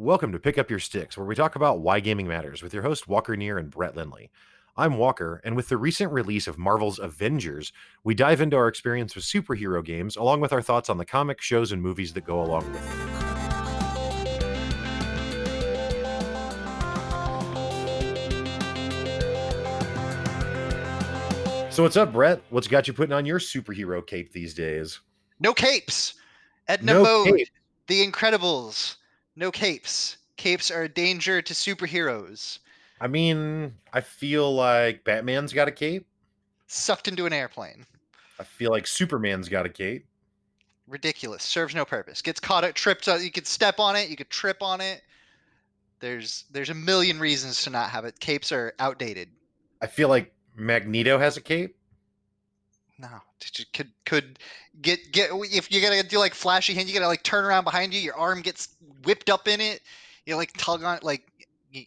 Welcome to Pick Up Your Sticks, where we talk about why gaming matters with your host Walker Neer and Brett Lindley. I'm Walker, and with the recent release of Marvel's Avengers, we dive into our experience with superhero games, along with our thoughts on the comic shows and movies that go along with it. So, what's up, Brett? What's got you putting on your superhero cape these days? No capes. Edna No Mode, cape. The Incredibles. No capes. Capes are a danger to superheroes. I mean, I feel like Batman's got a cape. Sucked into an airplane. I feel like Superman's got a cape. Ridiculous. Serves no purpose. Gets caught at tripped. You could step on it. You could trip on it. There's there's a million reasons to not have it. Capes are outdated. I feel like Magneto has a cape. No, could could get get if you gotta do like flashy hand, you gotta like turn around behind you. Your arm gets whipped up in it. You like tug on like you,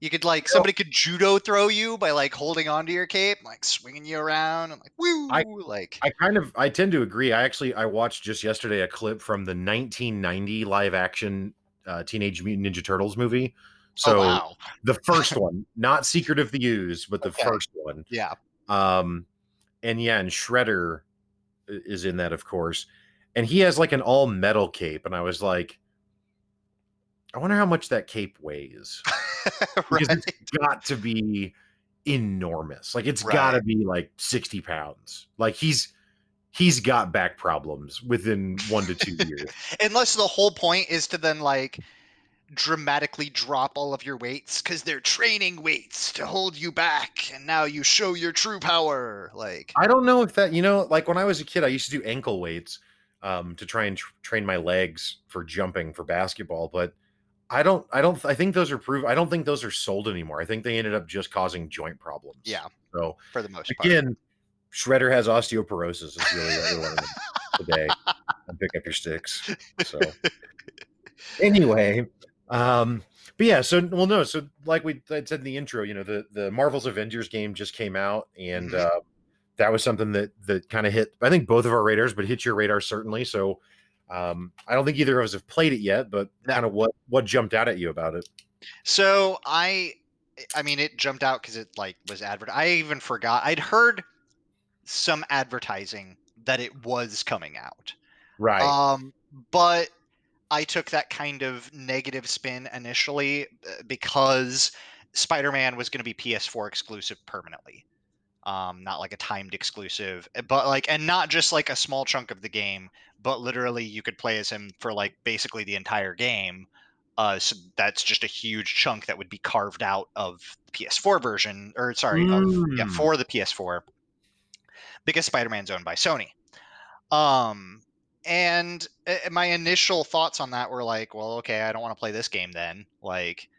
you could like somebody could judo throw you by like holding onto your cape, like swinging you around and like woo, I- like I kind of I tend to agree. I actually I watched just yesterday a clip from the 1990 live action uh, Teenage Mutant Ninja Turtles movie. So oh wow, the first one, not Secret of the Ooze, but the Okay. first one. yeah, Um, and yeah, and Shredder is in that, of course, and he has like an all metal cape, and I was like, I wonder how much that cape weighs. Right. it's got to be enormous. Like it's got to be like sixty pounds. Like he's he's got back problems within one to two years. Unless the whole point is to then like dramatically drop all of your weights because they're training weights to hold you back, and now you show your true power. Like I don't know if that you know, like when I was a kid, I used to do ankle weights um, to try and tr- train my legs for jumping for basketball, but. I don't. I don't. I think those are prove. I don't think those are sold anymore. I think they ended up just causing joint problems. yeah, So for the most part. again, Shredder has osteoporosis. Is really what we're learning today. And pick up your sticks. So anyway, um, but yeah. So well, no. So like we I said in the intro, you know, the the Marvel's Avengers game just came out, and Mhm. uh, that was something that that kind of hit. I think both of our radars, but hit your radar certainly. So. Um, I don't think either of us have played it yet, but No. kind of what what jumped out at you about it? So I, I mean, it jumped out because it like was advert. I even forgot. I'd heard some advertising that it was coming out. Right. Um, but I took that kind of negative spin initially uh, because Spider-Man was going to be PS4 exclusive permanently. Um, not like a timed exclusive, uh, but like, and not just like a small chunk of the game, but literally you could play as him for like basically the entire game. Uh, so that's just a huge chunk that would be carved out of the PS4 version, or sorry, of, yeah, Mm. for the PS4, because Spider-Man's owned by Sony. Um, and uh, my initial thoughts on that were like, well, okay, I don't want to play this game then, like,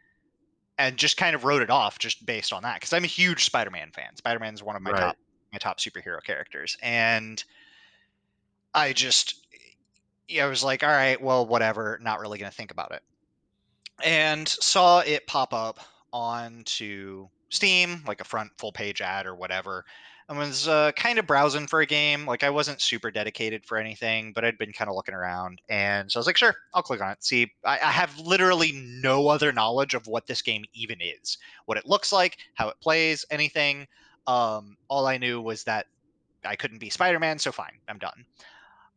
and just kind of wrote it off just based on that because I'm a huge Spider-Man fan. Spider-Man's one of my Right. top my top superhero characters, and I just yeah, I was like, all right, well, whatever, not really gonna think about it, and saw it pop up onto Steam, like a front full page ad or whatever. I was uh, kind of browsing for a game. Like I wasn't super dedicated for anything, but I'd been kind of looking around, and so I was like, "Sure, I'll click on it." See, I, I have literally no other knowledge of what this game even is, what it looks like, how it plays, anything. Um, all I knew was that I couldn't be Spider-Man, so fine, I'm done.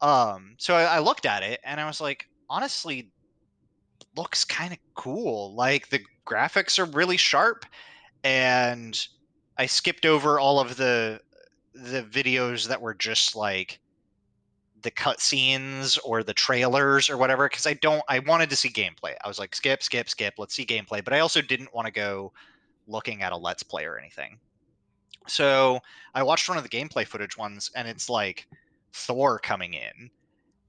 Um, so I, I looked at it, and I was like, honestly, looks kind of cool. Like the graphics are really sharp, and I skipped over all of the the videos that were just like the cutscenes or the trailers or whatever because I don't I wanted to see gameplay. I was like skip skip skip let's see gameplay, but I also didn't want to go looking at a let's play or anything. So, I watched one of the gameplay footage ones and it's like Thor coming in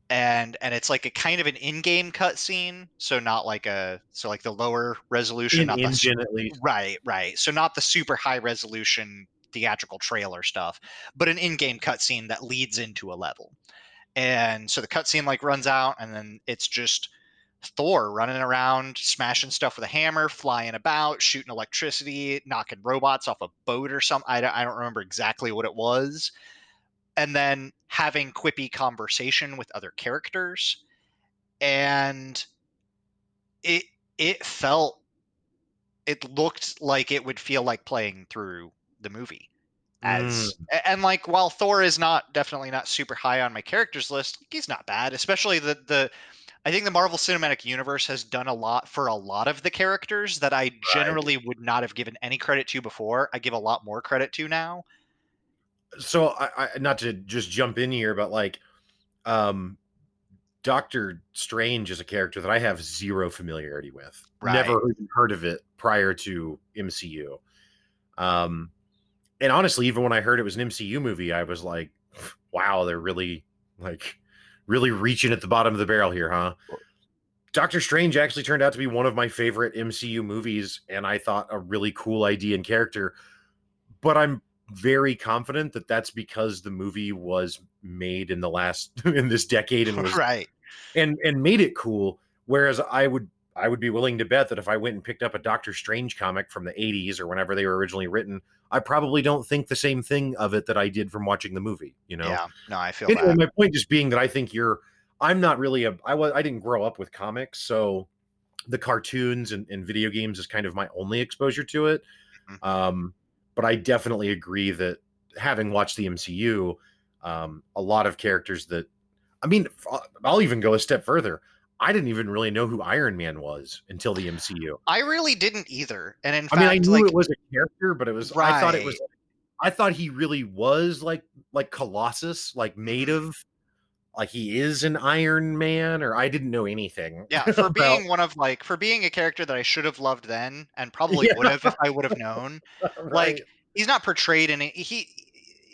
and and it's like a kind of an in-game cutscene, so not like a so like the lower resolution, In not the engine at least. Right, right. So not the super high resolution theatrical trailer stuff, but an in-game cutscene that leads into a level. And so the cutscene like runs out, and then it's just Thor running around, smashing stuff with a hammer, flying about, shooting electricity, knocking robots off a boat or something. I don't, I don't remember exactly what it was. And then having quippy conversation with other characters. And it it felt it looked like it would feel like playing through the movie as mm. and like while Thor is not definitely not super high on my characters list, he's not bad. Especially the the I think the Marvel Cinematic Universe has done a lot for a lot of the characters that I generally right. would not have given any credit to before. I give a lot more credit to now. So I, I not to just jump in here, but like um Doctor Strange is a character that I have zero familiarity with. Right. Never heard of it prior to MCU. Um and honestly, even when I heard it was an MCU movie, I was like, wow, they're really like really reaching at the bottom of the barrel here, huh? Doctor Strange actually turned out to be one of my favorite MCU movies, and I thought a really cool idea and character. But I'm very confident that that's because the movie was made in the last in this decade and was right and and made it cool. Whereas I would I would be willing to bet that if I went and picked up a Doctor Strange comic from the 80s or whenever they were originally written, I probably don't think the same thing of it that I did from watching the movie. You know? Yeah. No, I feel anyway, My point just being that I think you're. I'm not really a. I was. I didn't grow up with comics, so the cartoons and, and video games is kind of my only exposure to it. Mm-hmm. Um, but I definitely agree that having watched the MCU, um, a lot of characters that. I mean, I'll even go a step further. I didn't even really know who Iron Man was until the MCU. I really didn't either. And in I fact, mean, I knew like, it was a character, but it was right. I thought it was I thought he really was like like Colossus, like made of like he is an Iron Man, or I didn't know anything. Yeah, for being one of like for being a character that I should have loved then and probably yeah. would have if I would have known. right. Like he's not portrayed in it. He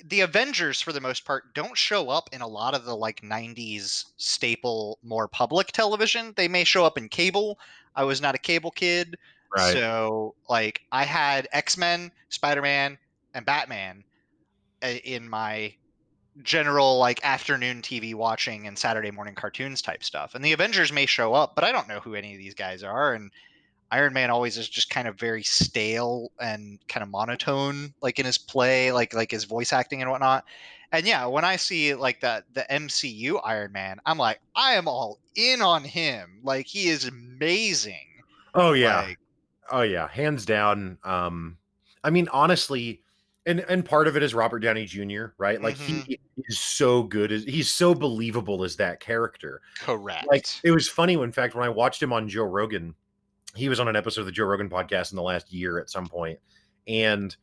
the Avengers, for the most part, don't show up in a lot of the like '90s staple, more public television. They may show up in cable. I was not a cable kid, right. so like I had X Men, Spider Man, and Batman uh, in my general like afternoon TV watching and Saturday morning cartoons type stuff. And the Avengers may show up, but I don't know who any of these guys are. And Iron Man always is just kind of very stale and kind of monotone, like in his play, like like his voice acting and whatnot. And yeah, when I see like the the MCU Iron Man, I'm like, I am all in on him. Like he is amazing. Oh yeah, like, oh yeah, hands down. Um, I mean, honestly, and and part of it is Robert Downey Jr. Right? Like mm-hmm. he is so good as he's so believable as that character. Correct. Like it was funny. In fact, when I watched him on Joe Rogan he was on an episode of the Joe Rogan podcast in the last year at some point, and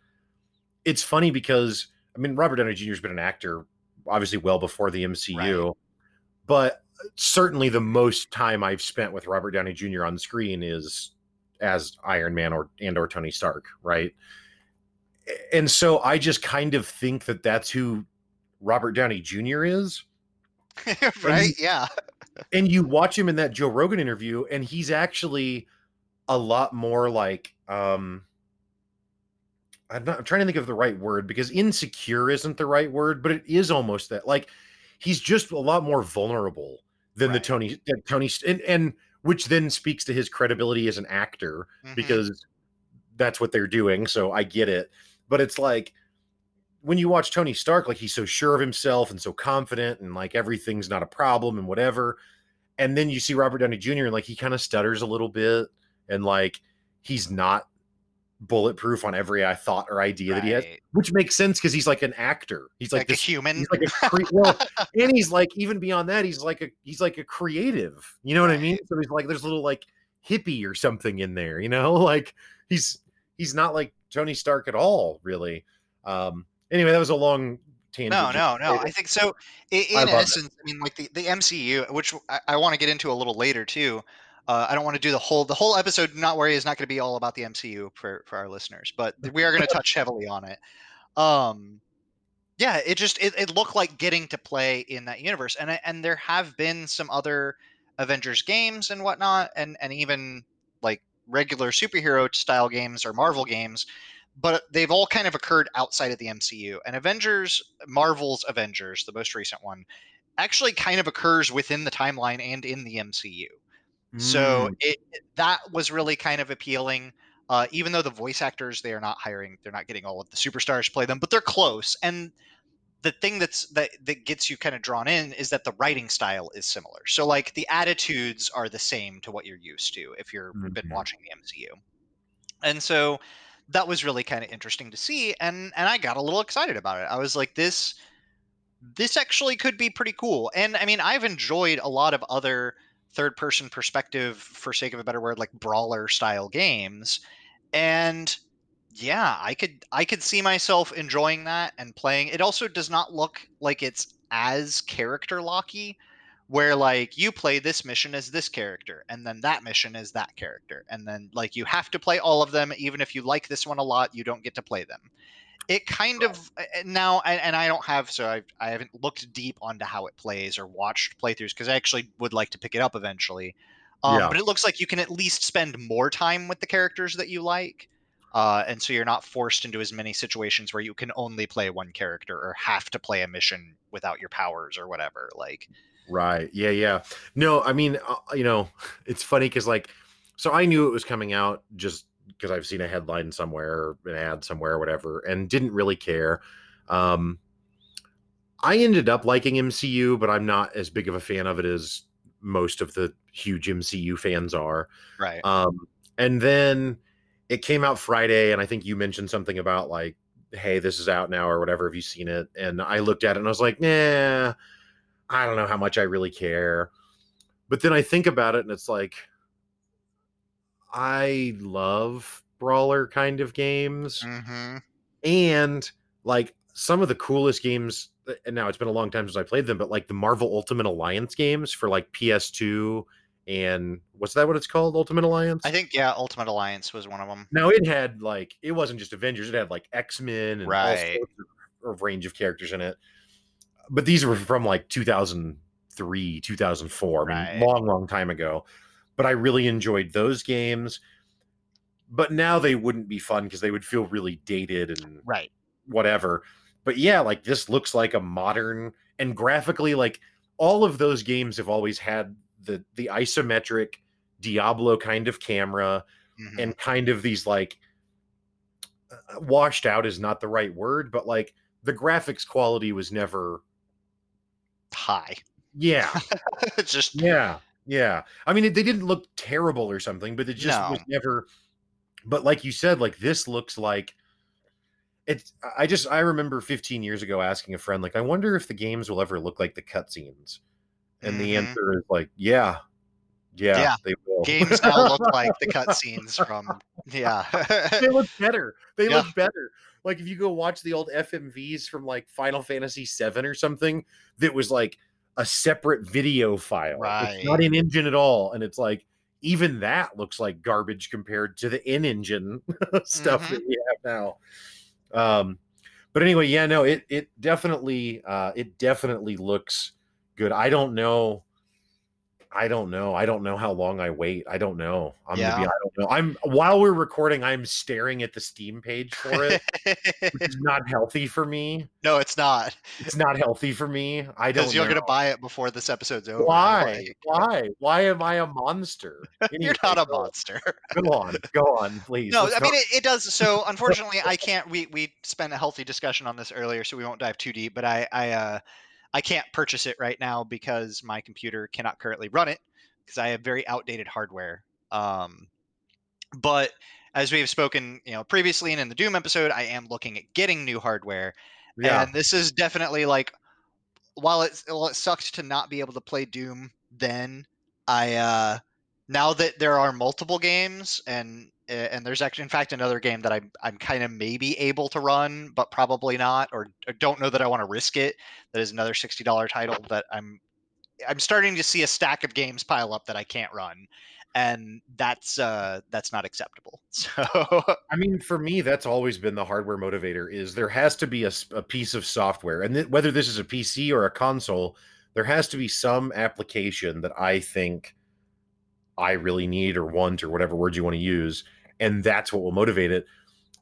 it's funny because I mean Robert Downey Jr. has been an actor obviously well before the MCU, right. but certainly the most time I've spent with Robert Downey Jr. on screen is as Iron Man or and or Tony Stark, right? And so I just kind of think that that's who Robert Downey Jr. is. right? And, yeah. and you watch him in that Joe Rogan interview, and he's actually a lot more like um I'm not I'm trying to think of the right word because insecure isn't the right word, but it is almost that. Like he's just a lot more vulnerable than right. the Tony Tony and and which then speaks to his credibility as an actor mm-hmm. because that's what they're doing. So I get it. But it's like when you watch Tony Stark, like he's so sure of himself and so confident and like everything's not a problem and whatever. And then you see Robert Downey Jr. and like he kind of stutters a little bit and like he's not bulletproof on every I thought or idea right. that he has, which makes sense because he's like an actor. He's like, like this, a human. He's like a cre- well, and he's like even beyond that, he's like a he's like a creative. You know right. what I mean? So he's like there's a little like hippie or something in there. You know, like he's he's not like Tony Stark at all, really. Um. Anyway, that was a long tangent. No, no, no. I think so. In, in I essence, it. I mean, like the, the MCU, which I, I want to get into a little later too. Uh, I don't want to do the whole the whole episode. Not worry, is not going to be all about the MCU for for our listeners, but we are going to touch heavily on it. Um, yeah, it just it, it looked like getting to play in that universe, and and there have been some other Avengers games and whatnot, and and even like regular superhero style games or Marvel games, but they've all kind of occurred outside of the MCU. And Avengers, Marvel's Avengers, the most recent one, actually kind of occurs within the timeline and in the MCU. So mm. it, that was really kind of appealing. Uh, even though the voice actors they are not hiring, they're not getting all of the superstars to play them, but they're close. And the thing that's that that gets you kind of drawn in is that the writing style is similar. So like the attitudes are the same to what you're used to if you've mm-hmm. been watching the MCU. And so that was really kind of interesting to see and and I got a little excited about it. I was like this this actually could be pretty cool. And I mean, I've enjoyed a lot of other third person perspective for sake of a better word like brawler style games and yeah, I could I could see myself enjoying that and playing. It also does not look like it's as character locky where like you play this mission as this character and then that mission is that character and then like you have to play all of them even if you like this one a lot you don't get to play them it kind of now and i don't have so I've, i haven't looked deep onto how it plays or watched playthroughs because i actually would like to pick it up eventually. Um, yeah. but it looks like you can at least spend more time with the characters that you like uh, and so you're not forced into as many situations where you can only play one character or have to play a mission without your powers or whatever like. Right. Yeah yeah. No i mean uh, you know it's funny because like so i knew it was coming out just because i've seen a headline somewhere an ad somewhere whatever and didn't really care um i ended up liking mcu but i'm not as big of a fan of it as most of the huge mcu fans are right um and then it came out Friday, and I think you mentioned something about like, hey, this is out now or whatever. Have you seen it? And I looked at it and I was like, nah, I don't know how much I really care. But then I think about it and it's like, I love brawler kind of games. Mm-hmm. And like some of the coolest games, uh, and now it's been a long time since I played them, but like the Marvel Ultimate Alliance games for like PS2 and what's that what it's called ultimate alliance i think yeah ultimate alliance was one of them no it had like it wasn't just avengers it had like x-men and right. all sorts of range of characters in it but these were from like 2003 2004 right. I mean, long long time ago but i really enjoyed those games but now they wouldn't be fun because they would feel really dated and right whatever but yeah like this looks like a modern and graphically like all of those games have always had the the isometric Diablo kind of camera mm-hmm. and kind of these like washed out is not the right word, but like the graphics quality was never high. Yeah. just yeah. Yeah. I mean, it, they didn't look terrible or something, but it just no. was never but like you said like this looks like it's i just i remember 15 years ago asking a friend like i wonder if the games will ever look like the cutscenes and mm-hmm. the answer is like, yeah, yeah, yeah. they will. Games now look like the cutscenes from yeah. they look better. They yeah. look better. Like if you go watch the old FMVs from like Final Fantasy VII or something, that was like a separate video file. Right. It's not an engine at all, and it's like even that looks like garbage compared to the in-engine stuff mm-hmm. that we have now. Um, but anyway, yeah, no, it it definitely uh, it definitely looks good. I don't know. I don't know. I don't know how long I wait. I don't know. I'm yeah. gonna be. I don't know. I'm while we're recording, I'm staring at the Steam page for it, which is not healthy for me. No, it's not. It's not healthy for me. I don't. Because you're know. gonna buy it before this episode's over. Why? Why? Why am I a monster? Anyway, you're not a monster. Go on. Go on, please. No, Let's I mean it, it, does. So unfortunately, I can't. We we spent a healthy discussion on this earlier, so we won't dive too deep. But I I uh I can't purchase it right now because my computer cannot currently run it because I have very outdated hardware. Um, but as we have spoken, you know, previously and in the Doom episode, I am looking at getting new hardware, yeah. and this is definitely like, while it while it sucked to not be able to play Doom then, I uh, now that there are multiple games and and there's actually in fact another game that I'm I'm kind of maybe able to run, but probably not, or, or don't know that I want to risk it. That is another sixty dollar title that I'm I'm starting to see a stack of games pile up that I can't run, and that's uh that's not acceptable. So I mean, for me, that's always been the hardware motivator: is there has to be a, a piece of software, and th- whether this is a PC or a console, there has to be some application that I think I really need or want or whatever word you want to use and that's what will motivate it.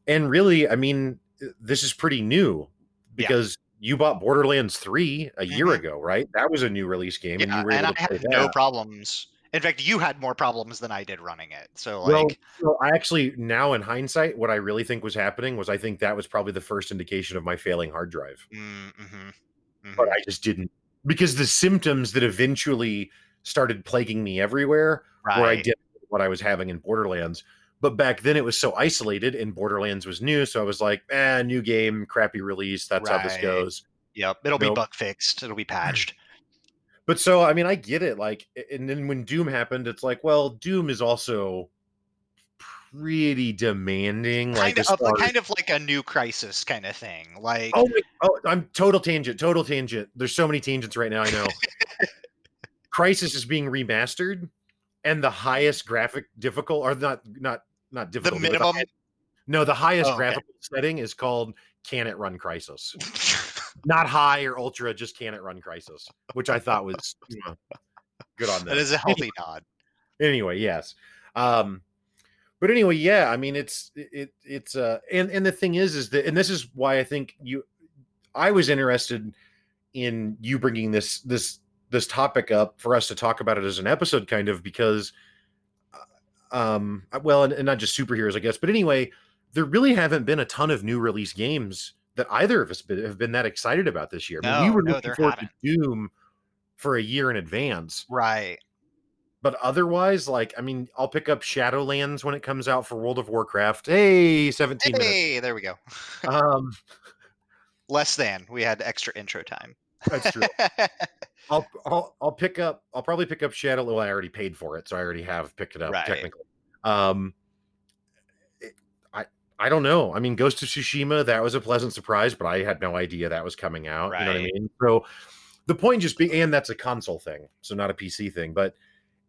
And really, I mean, this is pretty new because yeah. you bought Borderlands 3 a year mm-hmm. ago, right? That was a new release game yeah, and, and I have no problems. In fact, you had more problems than I did running it. So well, like, so I actually now in hindsight, what I really think was happening was I think that was probably the first indication of my failing hard drive. mm, mhm, But mhm. I just didn't because the symptoms that eventually started plaguing me everywhere where I right, did what I was having in Borderlands. But back then it was so isolated and Borderlands was new. So I was like, eh, new game, crappy release. That's how this goes. yep, it'll be Nope. bug fixed. It'll be patched. But so, I mean, I get it. Like, and then when Doom happened, it's like, well, Doom is also pretty demanding. Like, kind as of, far kind of like a new Crysis kind of thing. Like, Oh, my, oh, I'm total tangent, total tangent. There's so many tangents right now. I know. Crysis is being remastered, and the highest graphic difficult, or not, not, not the difficult. minimum. no, the highest Oh, okay. graphical setting is called "Can it run Crysis?" Not high or ultra, just "Can it run Crysis?" Which I thought was you know, good on them. that is a healthy nod. anyway yes um but anyway yeah i mean it's it it's uh and and the thing is is that and this is why i think you i was interested in you bringing this this this topic up for us to talk about it as an episode kind of because um well and, and not just superheroes i guess but anyway there really haven't been a ton of new release games that either of us been, have been that excited about this year I mean, we were no, looking forward haven't. to doom for a year in advance Right. but otherwise, like, I mean, I'll pick up Shadowlands when it comes out for World of Warcraft. Hey, 17 minutes. Hey, there we go. Um, Less than we had extra intro time. That's true. I'll, I'll I'll pick up. I'll probably pick up Shadow. Well, I already paid for it, so I already have picked it up Right. technically. Um, it- I I don't know. I mean, Ghost of Tsushima that was a pleasant surprise, but I had no idea that was coming out. You know what I mean? So the point just being, and that's a console thing, so not a PC thing, but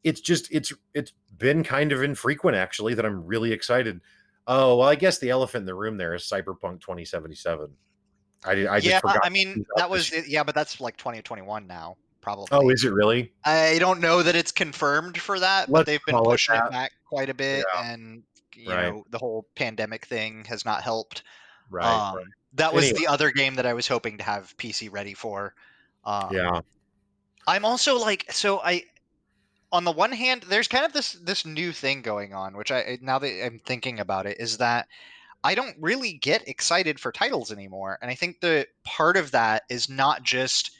it's just it's it's been kind of infrequent actually that I'm really excited. Oh well, I guess the elephant in the room there is Cyberpunk 2077. I did. I just yeah. I mean that was it- yeah, but that's like 2021 now, probably. Oh, is it really? I don't know that it's confirmed for that, but Let's they've been call it pushing it back quite a bit, Yeah. and you Right. know the whole pandemic thing has not helped. Right. um, right. That was Anyway. the other game that I was hoping to have PC ready for. Um, Yeah. I'm also like so I on the one hand there's kind of this this new thing going on which I now that I'm thinking about it is that I don't really get excited for titles anymore and I think the part of that is not just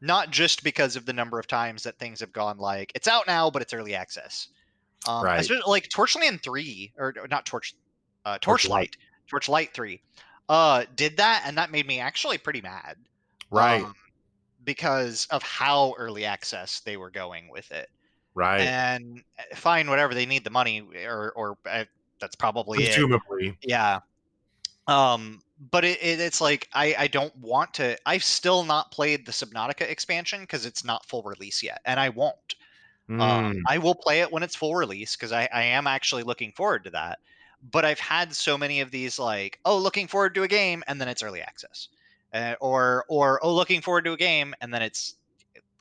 not just because of the number of times that things have gone like it's out now but it's early access. Um Right. like Torchland 3 or not Torch uh Torchlight. Torchlight Torchlight 3 uh did that and that made me actually pretty mad Right. um, because of how early access they were going with it. right. And uh, fine, whatever they need the money, or or uh, that's probably it. Presumably. Yeah. Um, but it, it, it's like I I don't want to. I've still not played the Subnautica expansion because it's not full release yet, and I won't. Mm, Um, I will play it when it's full release because I, I am actually looking forward to that. But I've had so many of these like, oh, looking forward to a game, and then it's early access, uh, or or oh, looking forward to a game, and then it's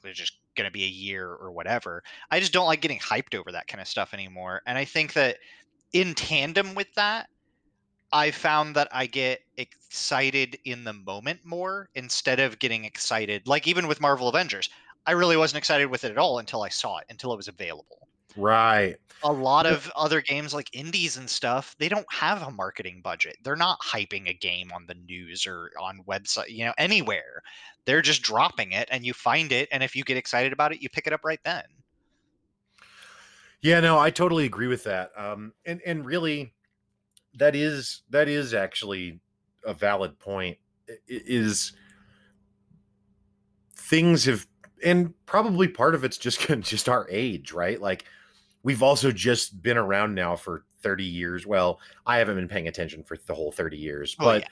it's just gonna be a year or whatever. I just don't like getting hyped over that kind of stuff anymore. And I think that in tandem with that, I found that I get excited in the moment more instead of getting excited. Like even with Marvel Avengers, I really wasn't excited with it at all until I saw it, until it was available. right. A lot of other games like indies and stuff, they don't have a marketing budget. They're not hyping a game on the news or on website, you know, anywhere. They're just dropping it and you find it and if you get excited about it, you pick it up right then. Yeah, no, I totally agree with that. Um, and and really, that is that is actually a valid point. i- i- Is things have, and probably part of it's just just our age, right? Like we've also just been around now for thirty years. Well, I haven't been paying attention for the whole thirty years, Oh, but yeah.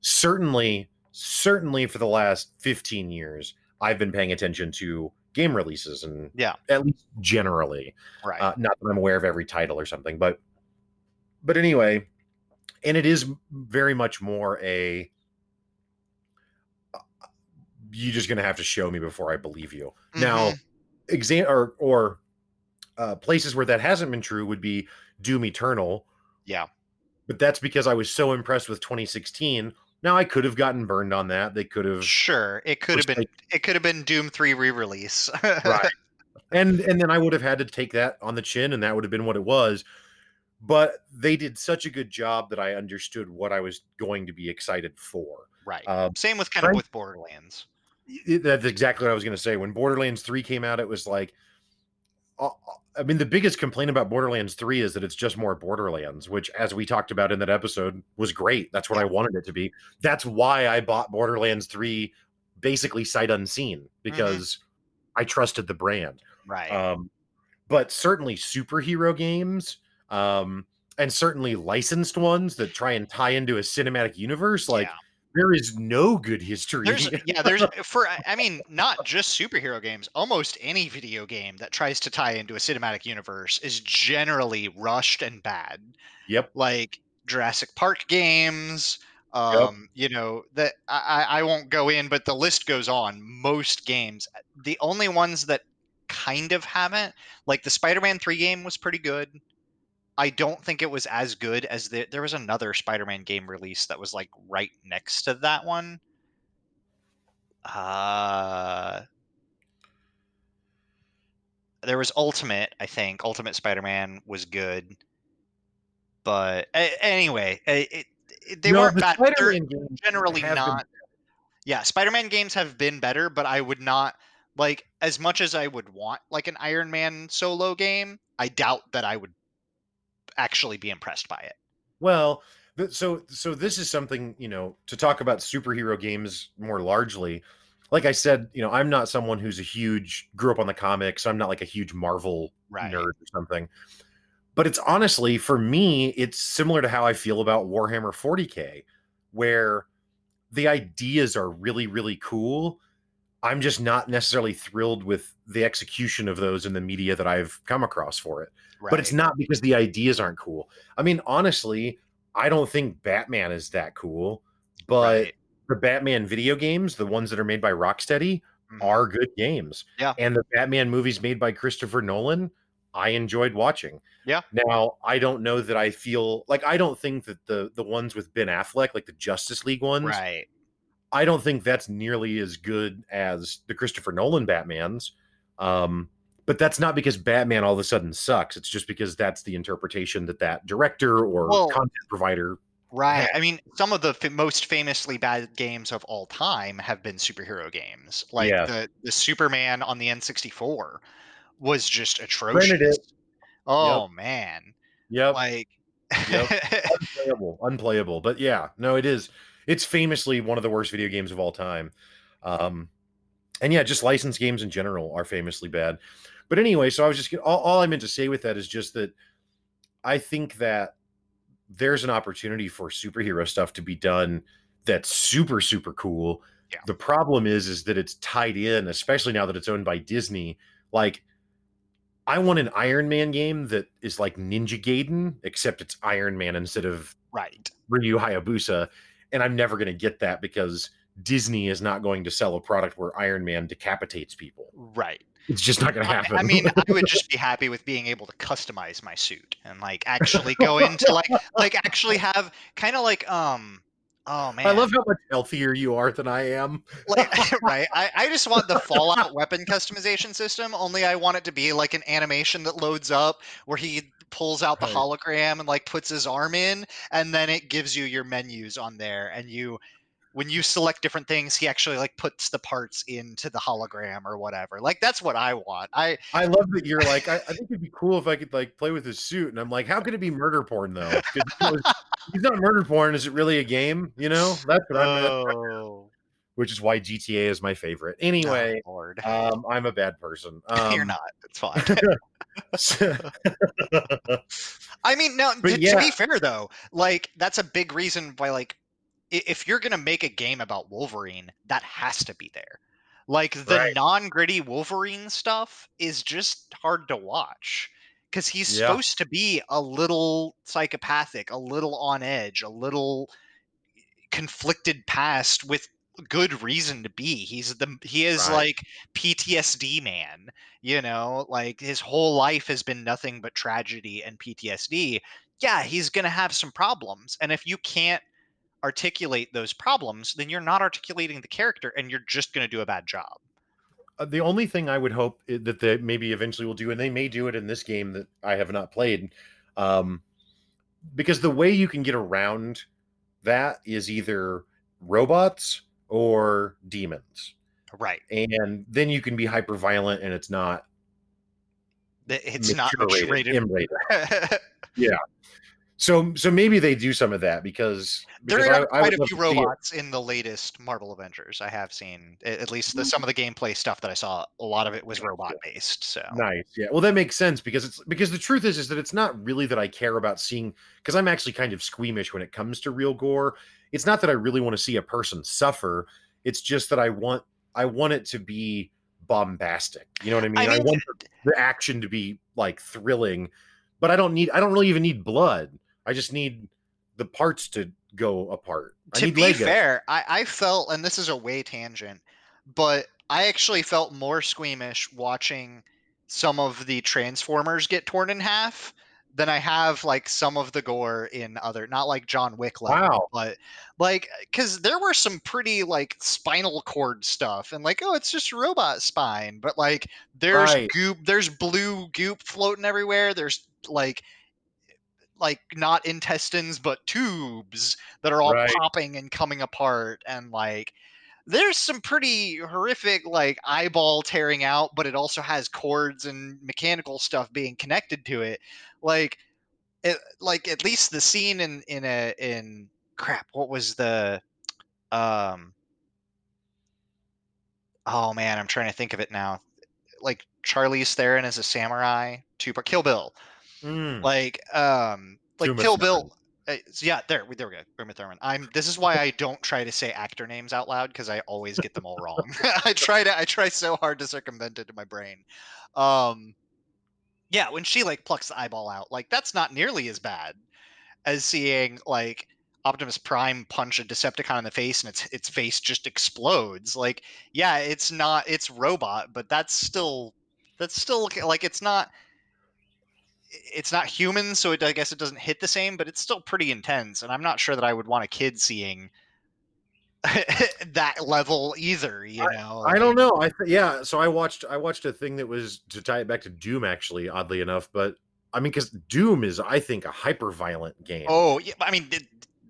certainly, certainly for the last fifteen years, I've been paying attention to game releases and Yeah. at least generally Right. uh, not that I'm aware of every title or something, but but anyway, and it is very much more a uh, you're just gonna have to show me before I believe you. Now, Mhm. exam or or uh, places where that hasn't been true would be Doom Eternal, yeah. but that's because I was so impressed with 2016. Now I could have gotten burned on that. They could have Sure. It could have been like- it could have been Doom 3 re-release. right. and and then I would have had to take that on the chin, and that would have been what it was. But they did such a good job that I understood what I was going to be excited for. Right. Um, Same with kind of with Borderlands. that's exactly what I was going to say. When Borderlands 3 came out, it was like, I mean, the biggest complaint about Borderlands 3 is that it's just more Borderlands, which, as we talked about in that episode, was great. That's what I wanted it to be. That's why I bought Borderlands 3 basically sight unseen because I trusted the brand. Right. Um, but certainly superhero games, um, and certainly licensed ones that try and tie into a cinematic universe, like Yeah. There is no good history. There's yeah, there's for I mean, not just superhero games. Almost any video game that tries to tie into a cinematic universe is generally rushed and bad. yep. Like Jurassic Park games. Um, you know that I, I I won't go in, but the list goes on. Most games, the only ones that kind of haven't, like the Spider-Man Three game, was pretty good. I don't think it was as good as the, there was another Spider-Man game release that was like right next to that one. Uh, there was Ultimate, I think. Ultimate Spider-Man was good, but a- anyway, it, it, they No, weren't the bad. They're generally not. Yeah, Spider-Man games have been better, but I would not like as much as I would want like an Iron Man solo game. I doubt that I would actually be impressed by it. Well, so so this is something you know to talk about superhero games more largely. Like I said, you know, I'm not someone who's a huge grew up on the comics. I'm not like a huge Marvel Right. nerd or something. But it's honestly for me, it's similar to how I feel about Warhammer 40k, where the ideas are really really cool. I'm just not necessarily thrilled with the execution of those in the media that I've come across for it but it's not because the ideas aren't cool. I mean, honestly, I don't think Batman is that cool, but Right. the Batman video games, the ones that are made by Rocksteady, Mhm. are good games. Yeah. And the Batman movies made by Christopher Nolan, I enjoyed watching. Yeah. Now, I don't know that I feel like I don't think that the the ones with Ben Affleck, like the Justice League ones, right. I don't think that's nearly as good as the Christopher Nolan Batmans. Um, but that's not because Batman all of a sudden sucks. It's just because that's the interpretation that that director or Well- content provider. Right. I mean, some of the f- most famously bad games of all time have been superhero games. Like Yeah. the the Superman on the N64 was just atrocious. Oh man. Yep, Like unplayable, unplayable. But yeah, no, it is. It's famously one of the worst video games of all time. Um, and yeah, just licensed games in general are famously bad. But anyway, so I was just all, all I meant to say with that is just that I think that there's an opportunity for superhero stuff to be done that's super super cool. Yeah. The problem is is that it's tied in, especially now that it's owned by Disney. Like I want an Iron Man game that is like Ninja Gaiden, except it's Iron Man instead of right. Ryu Hayabusa, and I'm never going to get that because Disney is not going to sell a product where Iron Man decapitates people. Right. It's just not going to I- happen. I mean, I would just be happy with being able to customize my suit and like actually go into like like actually have kind of like um oh man I love how much healthier you are than I am. like right I, I just want the fallout weapon customization system only i want it to be like an animation that loads up where he pulls out the Right. hologram and like puts his arm in and then it gives you your menus on there and you when you select different things he actually like puts the parts into the hologram or whatever like that's what i want i I love that you're like, I, I think it'd be cool if I could like play with his suit. And I'm like, how could it be murder porn though He's not murder porn. Is it really a game? You know, that's what I'm. oh Which is why GTA is my favorite. Anyway, Lord. um, I'm a bad person. Um, you're not it's fine I mean, now to, to be fair though, like that's a big reason why, like, if you're gonna make a game about Wolverine, that has to be there. Like the Right. non-gritty Wolverine stuff is just hard to watch because he's Yeah. supposed to be a little psychopathic, a little on edge, a little conflicted past with good reason to be. He's the he is Right. like PTSD man, you know, like his whole life has been nothing but tragedy and PTSD. Yeah, he's going to have some problems. And if you can't articulate those problems, then you're not articulating the character and you're just going to do a bad job. uh, the only thing I would hope i- that they maybe eventually will do, and they may do it in this game that I have not played, um, because the way you can get around that is either robots or demons, Right. and then you can be hyper violent, and it's not It's not rated. M-rated. So, so maybe they do some of that because, because there are I quite would a few to see it. robots in the latest Marvel Avengers. I have seen at least the, some of the gameplay stuff that I saw. A lot of it was robot based. So Nice. Yeah. Well, that makes sense because it's because the truth is is that it's not really that I care about seeing because I'm actually kind of squeamish when it comes to real gore. It's not that I really want to see a person suffer. It's just that I want I want it to be bombastic. You know what I mean? I I, want uh, the, the action to be like thrilling, but I don't need I don't really even need blood. I just need the parts to go apart. I to be Lego. fair, I, I felt, and this is a way tangent, but I actually felt more squeamish watching some of the Transformers get torn in half than I have like some of the gore in other, not like John Wick level, Wow. but like because there were some pretty like spinal cord stuff and like oh it's just robot spine, but like there's Right. goop, there's blue goop floating everywhere. There's like like not intestines but tubes that are all Right. popping and coming apart and like there's some pretty horrific like eyeball tearing out but it also has cords and mechanical stuff being connected to it like it, like at least the scene in in a in crap what was the um oh man i'm trying to think of it now like Charlize Theron as a samurai two part kill bill Mm. like um like Uma Kill. Bill. Uh, s- yeah, there, we- there we go. Uma Thurman. I'm. This is why I don't try to say actor names out loud because I always get them all wrong. I try to. I try so hard to circumvent it in my brain. Um, yeah, when she like plucks the eyeball out, like that's not nearly as bad as seeing like Optimus Prime punch a Decepticon in the face and its its face just explodes. Like, yeah, it's not. It's robot, but that's still. That's still like it's not it's not human, so it, I guess it doesn't hit the same, but it's still pretty intense. And I'm not sure that I would want a kid seeing that level either. You know, I don't know. I th- yeah. So I watched I watched a thing that was to tie it back to Doom actually, oddly enough. But I mean, because Doom is I think a hyper violent game. Oh, yeah. I mean, th-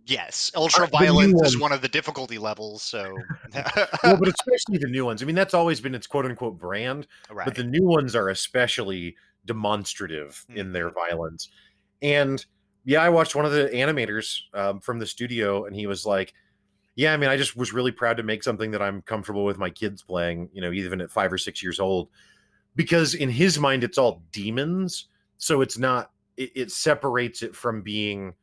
yes, ultra violence is one- one of the difficulty levels. So, well, but especially the new ones. I mean, that's always been its quote unquote brand. right. But the new ones are especially demonstrative Mm-hmm. in their violence. And yeah, I watched one of the animators um, from the studio, and he was like, "Yeah, I mean, I just was really proud to make something that I'm comfortable with my kids playing. You know, even at five or six years old, because in his mind, it's all demons, so it's not. It, it separates it from being."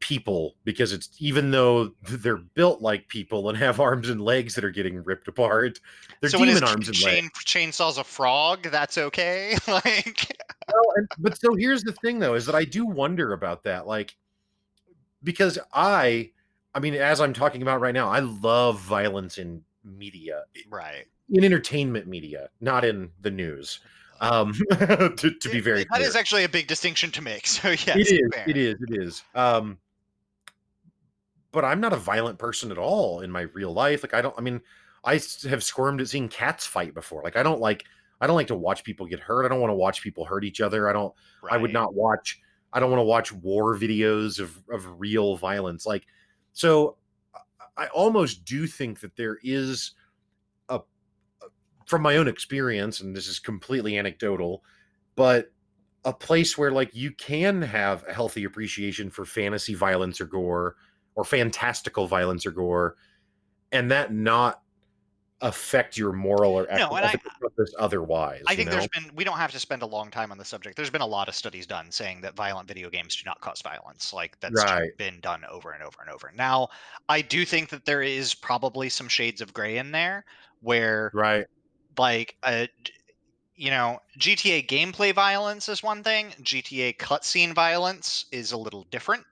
People because it's even though they're built like people and have arms and legs that are getting ripped apart they're so demon arms and legs chainsaws a frog, that's okay. like, well, and, but so here's the thing though is that i do wonder about that like because i i mean as i'm talking about right now i love violence in media right. in entertainment media not in the news um to, to be very that clear. is actually a big distinction to make. So yes, it is fair. it is it is um but i'm not a violent person at all in my real life like i don't i mean I have squirmed at seeing cats fight before like i don't like i don't like to watch people get hurt i don't want to watch people hurt each other i don't I would not watch. I don't want to watch war videos of of real violence. Like, so I- I almost do think that there is a, from my own experience, and this is completely anecdotal, but a place where like you can have a healthy appreciation for fantasy violence or gore or fantastical violence or gore, and that not affect your moral or No, and I- ethical purpose otherwise. I you think know? there's been we don't have to spend a long time on the subject. There's been a lot of studies done saying that violent video games do not cause violence. Like that's Right. been done over and over and over. Now, I do think that there is probably some shades of gray in there where right. like uh, you know, GTA gameplay violence is one thing, GTA cutscene violence is a little different.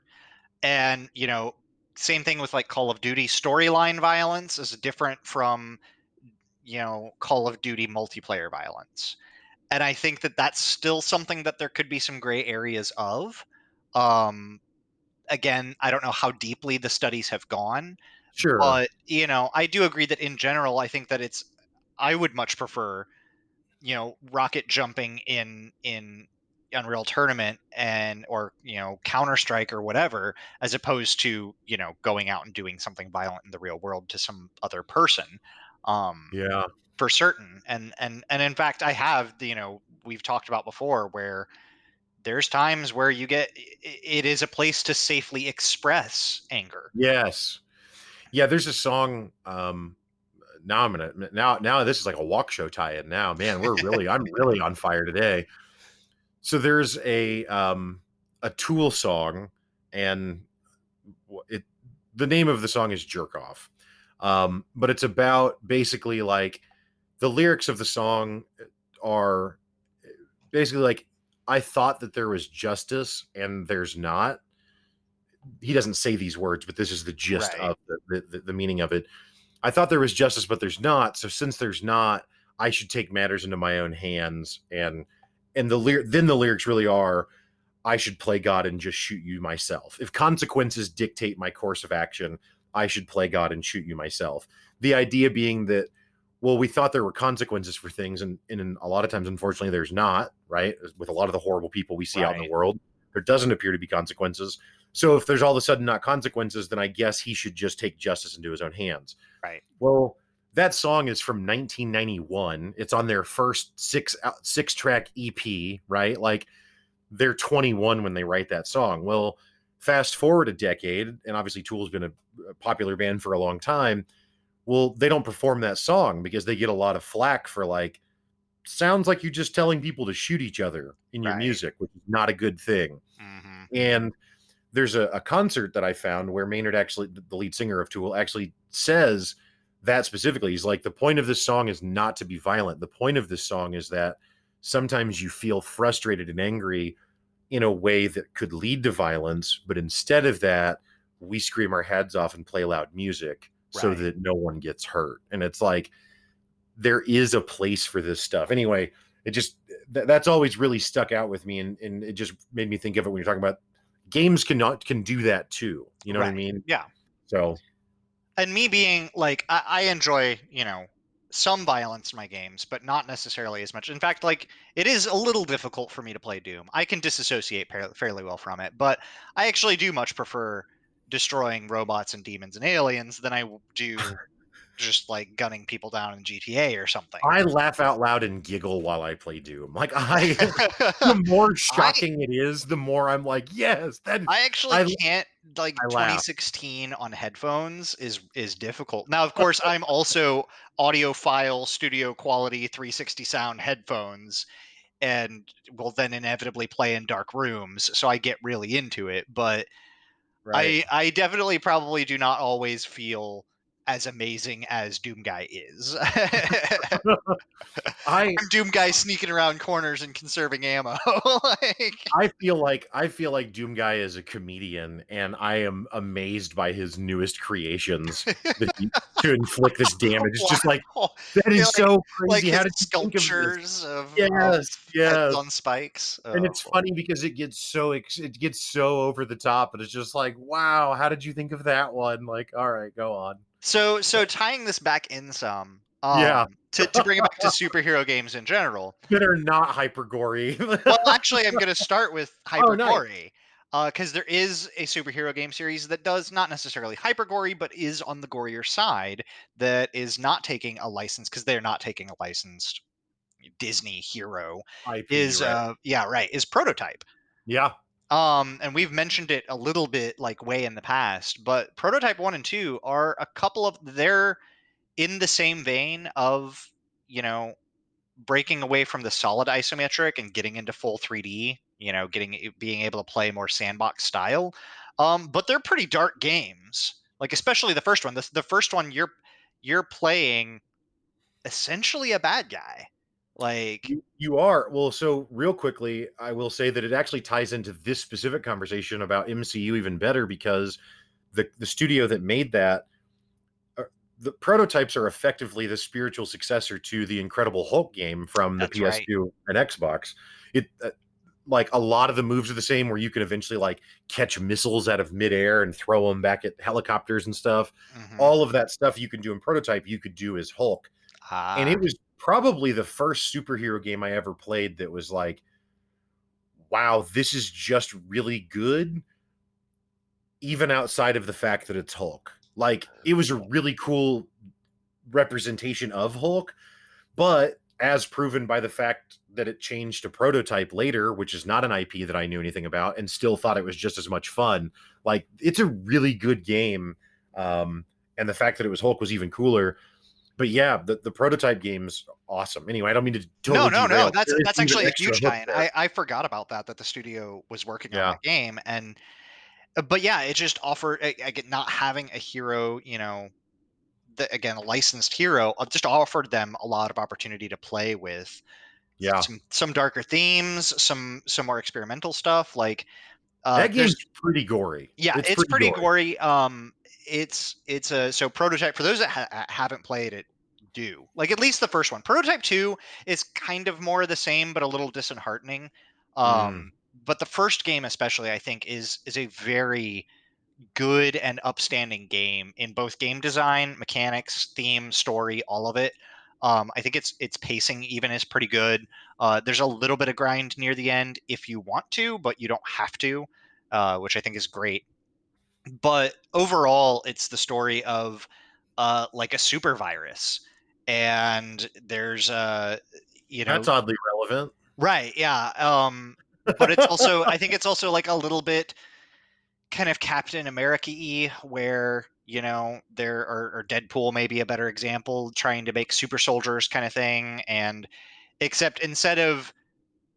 And, you know, same thing with like Call of Duty storyline violence is different from you know, Call of Duty multiplayer violence. And I think that that's still something that there could be some gray areas of. Um again, I don't know how deeply the studies have gone, Sure. but you know, I do agree that in general, I think that it's I would much prefer, you know, rocket jumping in in Unreal Tournament and or you know Counter Strike or whatever, as opposed to you know going out and doing something violent in the real world to some other person. Um, Yeah. for certain and and and in fact i have you know we've talked about before where there's times where you get it is a place to safely express anger Yes. Yeah, there's a song um now I'm gonna now now this is like a walk show tie-in now. Man, we're really I'm really on fire today. So there's a um a tool song and it the name of the song is Jerk Off. Um, but it's about basically like the lyrics of the song are basically like I thought that there was justice and there's not. He doesn't say these words, but this is the gist Right. of the, the, the meaning of it. I thought there was justice, but there's not. So since there's not, I should take matters into my own hands. And and the lyric then the lyrics really are, I should play God and just shoot you myself. If consequences dictate my course of action, I should play God and shoot you myself. The idea being that, well, we thought there were consequences for things, and, and a lot of times, unfortunately, there's not, right? With a lot of the horrible people we see out in the world, there doesn't appear to be consequences. So if there's all of a sudden not consequences, then I guess he should just take justice into his own hands. Right. Well, that song is from 1991. It's on their first six six track EP, right? Like they're 21 when they write that song. Well, fast forward a decade, and obviously Tool's been a, a popular band for a long time. Well, they don't perform that song because they get a lot of flack for like sounds like you're just telling people to shoot each other in your Right. music, which is not a good thing. Mhm. And there's a, a concert that I found where Maynard actually, the lead singer of Tool, actually says that specifically. He's like, the point of this song is not to be violent. The point of this song is that sometimes you feel frustrated and angry in a way that could lead to violence, but instead of that, we scream our heads off and play loud music so that no one gets hurt. And it's like there is a place for this stuff. Anyway, it just th- that's always really stuck out with me, and, and it just made me think of it when you're talking about games cannot can do that too. You know what I mean? Yeah. So and me being like I, I enjoy you know some violence in my games but not necessarily as much. In fact like it is a little difficult for me to play doom. I can disassociate par- fairly well from it but i actually do much prefer destroying robots and demons and aliens than I do just like gunning people down in gta or something I laugh out loud and giggle while I play Doom. Like I, the more shocking it is, the more I'm like, yes, that I actually I- can't like I laugh. 2016 on headphones is is difficult. Now, of course, I'm also audiophile studio quality 360 sound headphones and will then inevitably play in dark rooms, so I get really into it, but right. I I definitely probably do not always feel as amazing as Doom Guy is. I I'm Doom Guy sneaking around corners and conserving ammo. like I feel like I feel like Doom Guy is a comedian, and I am amazed by his newest creations he- to inflict this damage. It's just like that is like- so crazy. his How did you think of this? sculptures of Yes, yes. on spikes. and Oh, it's boy. funny because it gets so it gets so over the top, and it's just like, wow, how did you think of that one? Like, all right, go on. So so tying this back in some, um, Yeah. to, to bring it back to superhero games in general. That are not hyper gory. Well, actually, I'm going to start with Oh, hyper nice. gory. Because there is a superhero game series that does not necessarily hyper gory, but is on the gorier side. That is not taking a license because they're not taking a licensed Disney hero. IP, Is right. uh yeah right is prototype. yeah, Um, and we've mentioned it a little bit like way in the past, but Prototype 1 and 2 are a couple of they're in the same vein of, you know, breaking away from the solid isometric and getting into full 3D, you know, getting being able to play more sandbox style. Um, but they're pretty dark games. Like especially the first one. The, the first one you're you're playing essentially a bad guy. Like you, you are. Well, so real quickly, I will say that it actually ties into this specific conversation about MCU even better because the the studio that made that uh, the prototypes are effectively the spiritual successor to the Incredible Hulk game from the That's. PS2 and Xbox. It uh, like a lot of the moves are the same, where you can eventually like catch missiles out of midair and throw them back at helicopters and stuff. mhm. All of that stuff you can do in prototype, you could do as Hulk. and it was probably the first superhero game I ever played that was like, wow, this is just really good, even outside of the fact that it's Hulk. Like, it was a really cool representation of Hulk, but as proven by the fact that it changed to prototype later, which is not an IP that I knew anything about, and still thought it was just as much fun. Like, it's a really good game. Um, and the fact that it was Hulk was even cooler but yeah, the, the prototype game's awesome. Anyway, I don't mean to totally no, no, no. That's that's actually a huge tie. I, I forgot about that. That the studio was working yeah. on the game, and uh, but yeah, it just offered. I, I get not having a hero, you know, the, again a licensed hero, uh, just offered them a lot of opportunity to play with. Yeah, some, some darker themes, some some more experimental stuff. Like uh, that game's pretty gory. Yeah, it's, it's pretty, pretty gory. gory. Um, it's it's a so prototype for those that ha- haven't played it do like at least the first one. Prototype 2 is kind of more of the same but a little disheartening um mm. but the first game especially i think is is a very good and upstanding game in both game design mechanics theme story all of it. Um i think it's its pacing even is pretty good. Uh there's a little bit of grind near the end if you want to but you don't have to uh which i think is great but overall it's the story of uh like a super virus and there's uh you know that's oddly relevant. Right yeah um but it's also i think it's also like a little bit kind of captain america-y where you know there are or deadpool maybe a better example trying to make super soldiers kind of thing and except instead of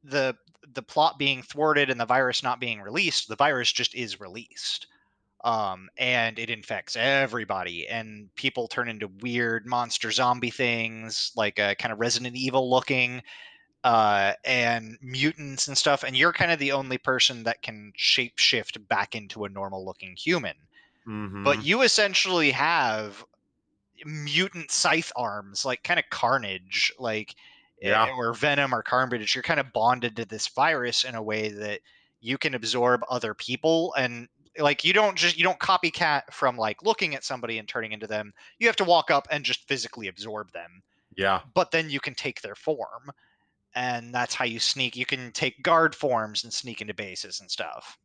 the the plot being thwarted and the virus not being released the virus just is released um, and it infects everybody and people turn into weird monster zombie things like a kind of resident evil looking uh, and mutants and stuff and you're kind of the only person that can shape shift back into a normal looking human mm-hmm. but you essentially have mutant scythe arms like kind of carnage like yeah. or venom or carnage you're kind of bonded to this virus in a way that you can absorb other people and like you don't just you don't copycat from like looking at somebody and turning into them. You have to walk up and just physically absorb them. Yeah. But then you can take their form and that's how you sneak you can take guard forms and sneak into bases and stuff.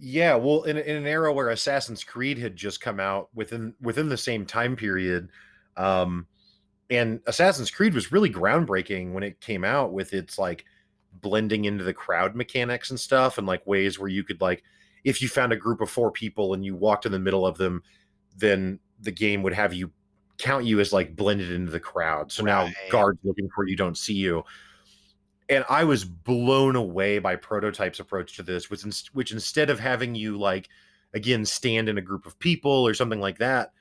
Yeah well in, in an era where assassin's creed had just come out within within the same time period um and assassin's creed was really groundbreaking when it came out with its like blending into the crowd mechanics and stuff and like ways where you could like if you found a group of four people and you walked in the middle of them, then the game would have you count you as like blended into the crowd. So right. now guards looking for you don't see you. And I was blown away by Prototype's approach to this, which, which instead of having you like again stand in a group of people or something like that,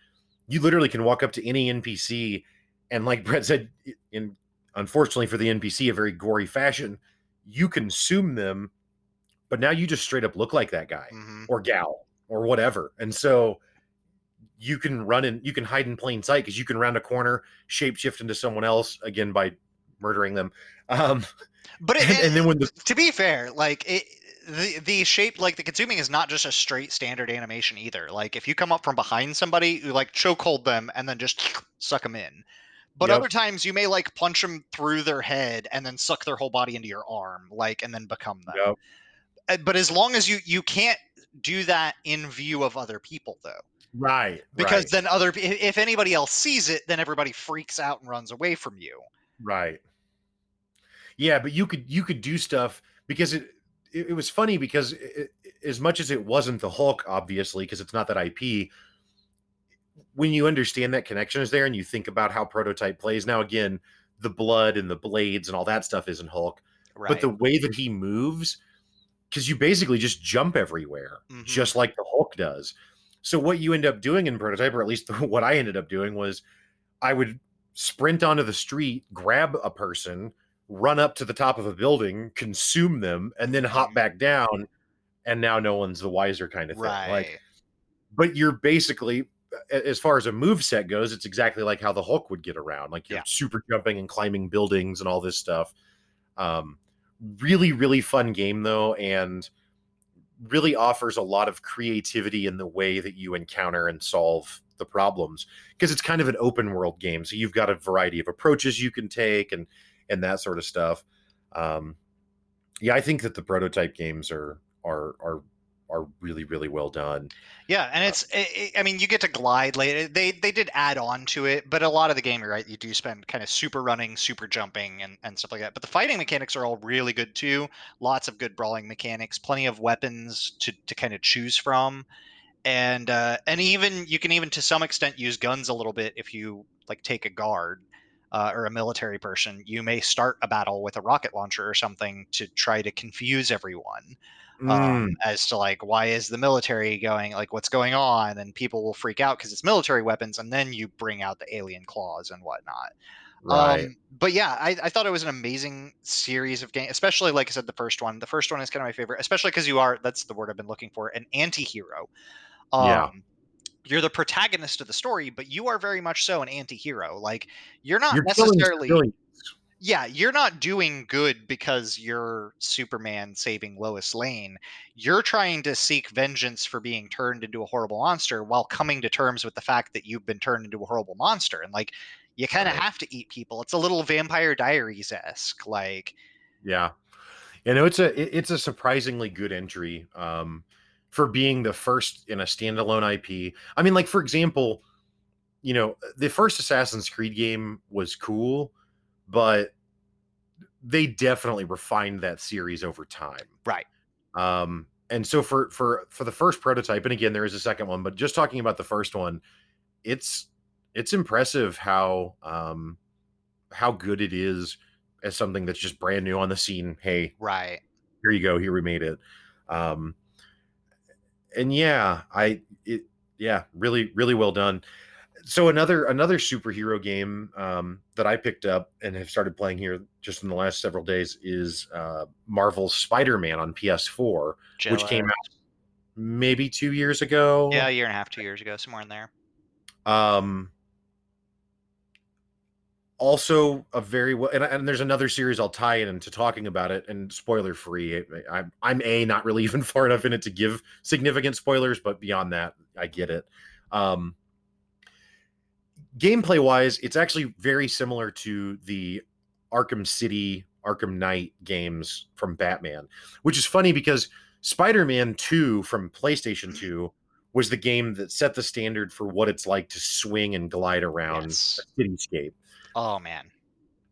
you literally can walk up to any NPC and, like Brett said, in unfortunately for the NPC, a very gory fashion, you consume them but now you just straight up look like that guy mm-hmm. or gal or whatever and so you can run and you can hide in plain sight because you can round a corner shapeshift into someone else again by murdering them um but it, and, and, then when the to be fair like it the the shape like the consuming is not just a straight standard animation either like if you come up from behind somebody you like chokehold them and then just suck them in but yep. other times you may like punch them through their head and then suck their whole body into your arm like and then become them yep. Uh, but as long as you you can't do that in view of other people though right because right. then other if anybody else sees it then everybody freaks out and runs away from you right yeah but you could you could do stuff because it it, it was funny because it, as much as it wasn't the hulk obviously because it's not that ip when you understand that connection is there and you think about how prototype plays now again the blood and the blades and all that stuff isn't hulk right. but the way that he moves because you basically just jump everywhere, mm-hmm. just like the Hulk does. So what you end up doing in prototype, or at least what I ended up doing, was I would sprint onto the street, grab a person, run up to the top of a building, consume them, and then hop mm-hmm. back down. And now no one's the wiser, kind of thing. Right. Like, but you're basically, as far as a move set goes, it's exactly like how the Hulk would get around. Like you're yeah. super jumping and climbing buildings and all this stuff. Um, really really fun game though and really offers a lot of creativity in the way that you encounter and solve the problems because it's kind of an open world game. So you've got a variety of approaches you can take and and that sort of stuff. Um, yeah, I think that the prototype games are are are are really really well done. Yeah, and it's it, I mean you get to glide later. They they did add on to it, but a lot of the game, you're right, you do spend kind of super running, super jumping, and and stuff like that. But the fighting mechanics are all really good too. Lots of good brawling mechanics, plenty of weapons to to kind of choose from, and uh, and even you can even to some extent use guns a little bit if you like take a guard. Uh, or a military person, you may start a battle with a rocket launcher or something to try to confuse everyone um, Mm, as to like why is the military going like what's going on and people will freak out because it's military weapons and then you bring out the alien claws and whatnot right. um but yeah I, I thought it was an amazing series of games especially like i said the first one the first one is kind of my favorite especially because you are that's the word i've been looking for an anti-hero um Yeah. you're the protagonist of the story but you are very much so an anti-hero like you're not You're killing necessarily civilians. Yeah, you're not doing good because you're Superman saving Lois Lane. You're trying to seek vengeance for being turned into a horrible monster while coming to terms with the fact that you've been turned into a horrible monster. And like, you kind of Right. have to eat people. It's a little Vampire Diaries esque. Like, Yeah, you know it's a it's a surprisingly good entry um, for being the first in a standalone IP. I mean, like for example, you know, the first Assassin's Creed game was cool, but they definitely refined that series over time. right. Um, and so for for for the first prototype, and again, there is a second one, but just talking about the first one, it's it's impressive how um how good it is as something that's just brand new on the scene. Hey, Right. here you go, here we made it. Um and yeah, I it yeah, really, really well done. So another another superhero game um, that I picked up and have started playing here just in the last several days is uh, Marvel's Spider-Man on PS4 which came out maybe two years ago. Yeah, a year and a half, two years ago, somewhere in there. Um. Also, a very well, and, and there's another series I'll tie it into talking about it, and spoiler free. I'm I'm a not really even far enough in it to give significant spoilers, but beyond that, I get it. Um. Gameplay wise, it's actually very similar to the Arkham City, Arkham Knight games from Batman, which is funny because Spider-Man 2 from PlayStation 2 was the game that set the standard for what it's like to swing and glide around Yes. a cityscape. Oh man.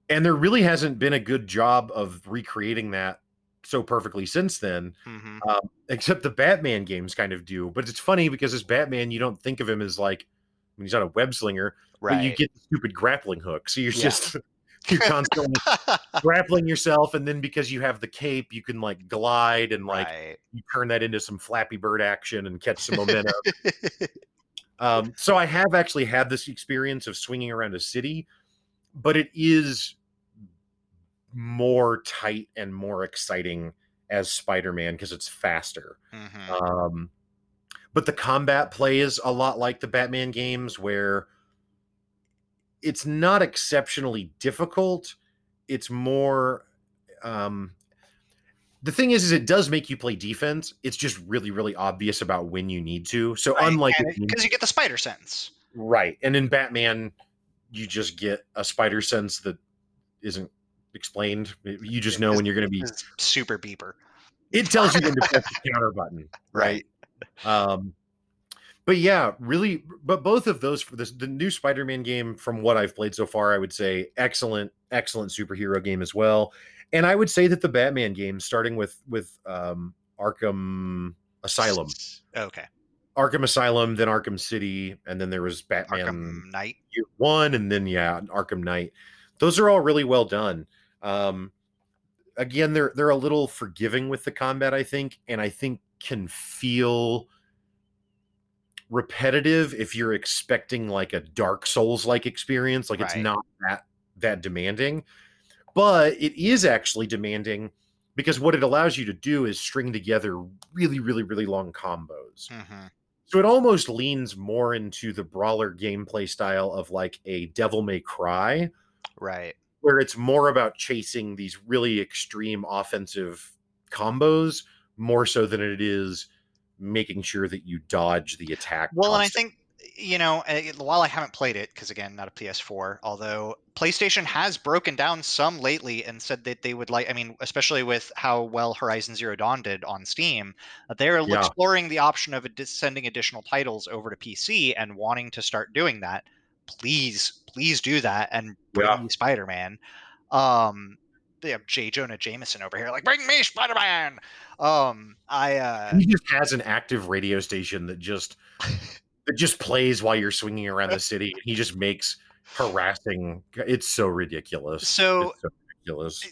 And there really hasn't been a good job of recreating that so perfectly since then, hmm um, except the Batman games kind of do. But it's funny because as Batman, you don't think of him as like, I mean, he's not a web slinger, Right. but you get the stupid grappling hook. So you're Yeah. just, you're constantly grappling yourself. And then because you have the cape, you can like glide and like right. you turn that into some Flappy Bird action and catch some momentum. um, so I have actually had this experience of swinging around a city, but it is more tight and more exciting as Spider-Man because it's faster. hmm Um, but the combat play is a lot like the Batman games, where it's not exceptionally difficult. It's more. Um, the thing is, is it does make you play defense. It's just really, really obvious about when you need to. So unlike because you get the spider sense. Right. And in Batman, you just get a spider sense that isn't explained. You just know when you're going to be. Super beeper. It tells you when to press the counter button. Right. Um, but yeah, really. But both of those for this, the new Spider-Man game, from what I've played so far, I would say excellent, excellent superhero game as well. And I would say that the Batman games, starting with with um, Arkham Asylum, Okay. Arkham Asylum, then Arkham City, and then there was Batman Arkham Knight. Year One, and then yeah, Arkham Knight. Those are all really well done. Um, again, they're they're a little forgiving with the combat, I think, and I think can feel repetitive if you're expecting like a Dark Souls like experience. Like it's not that that demanding, but it is actually demanding because what it allows you to do is string together really, really, really long combos. hmm So it almost leans more into the brawler gameplay style of like a Devil May Cry, Right. where it's more about chasing these really extreme offensive combos more so than it is making sure that you dodge the attack. Well, and I think you know, eh, while I haven't played it, because again, not a PS4, although PlayStation has broken down some lately and said that they would like, I mean, especially with how well Horizon Zero Dawn did on Steam, they're Yeah. exploring the option of sending additional titles over to PC and wanting to start doing that. Please, please do that and bring Yeah. Spider Man. Um, they have J. Jonah Jameson over here, like, bring me Spider Man. Um, I, uh, he just has an active radio station that just that just plays while you're swinging around the city. He just makes harassing. It's so ridiculous. So- It's so ridiculous.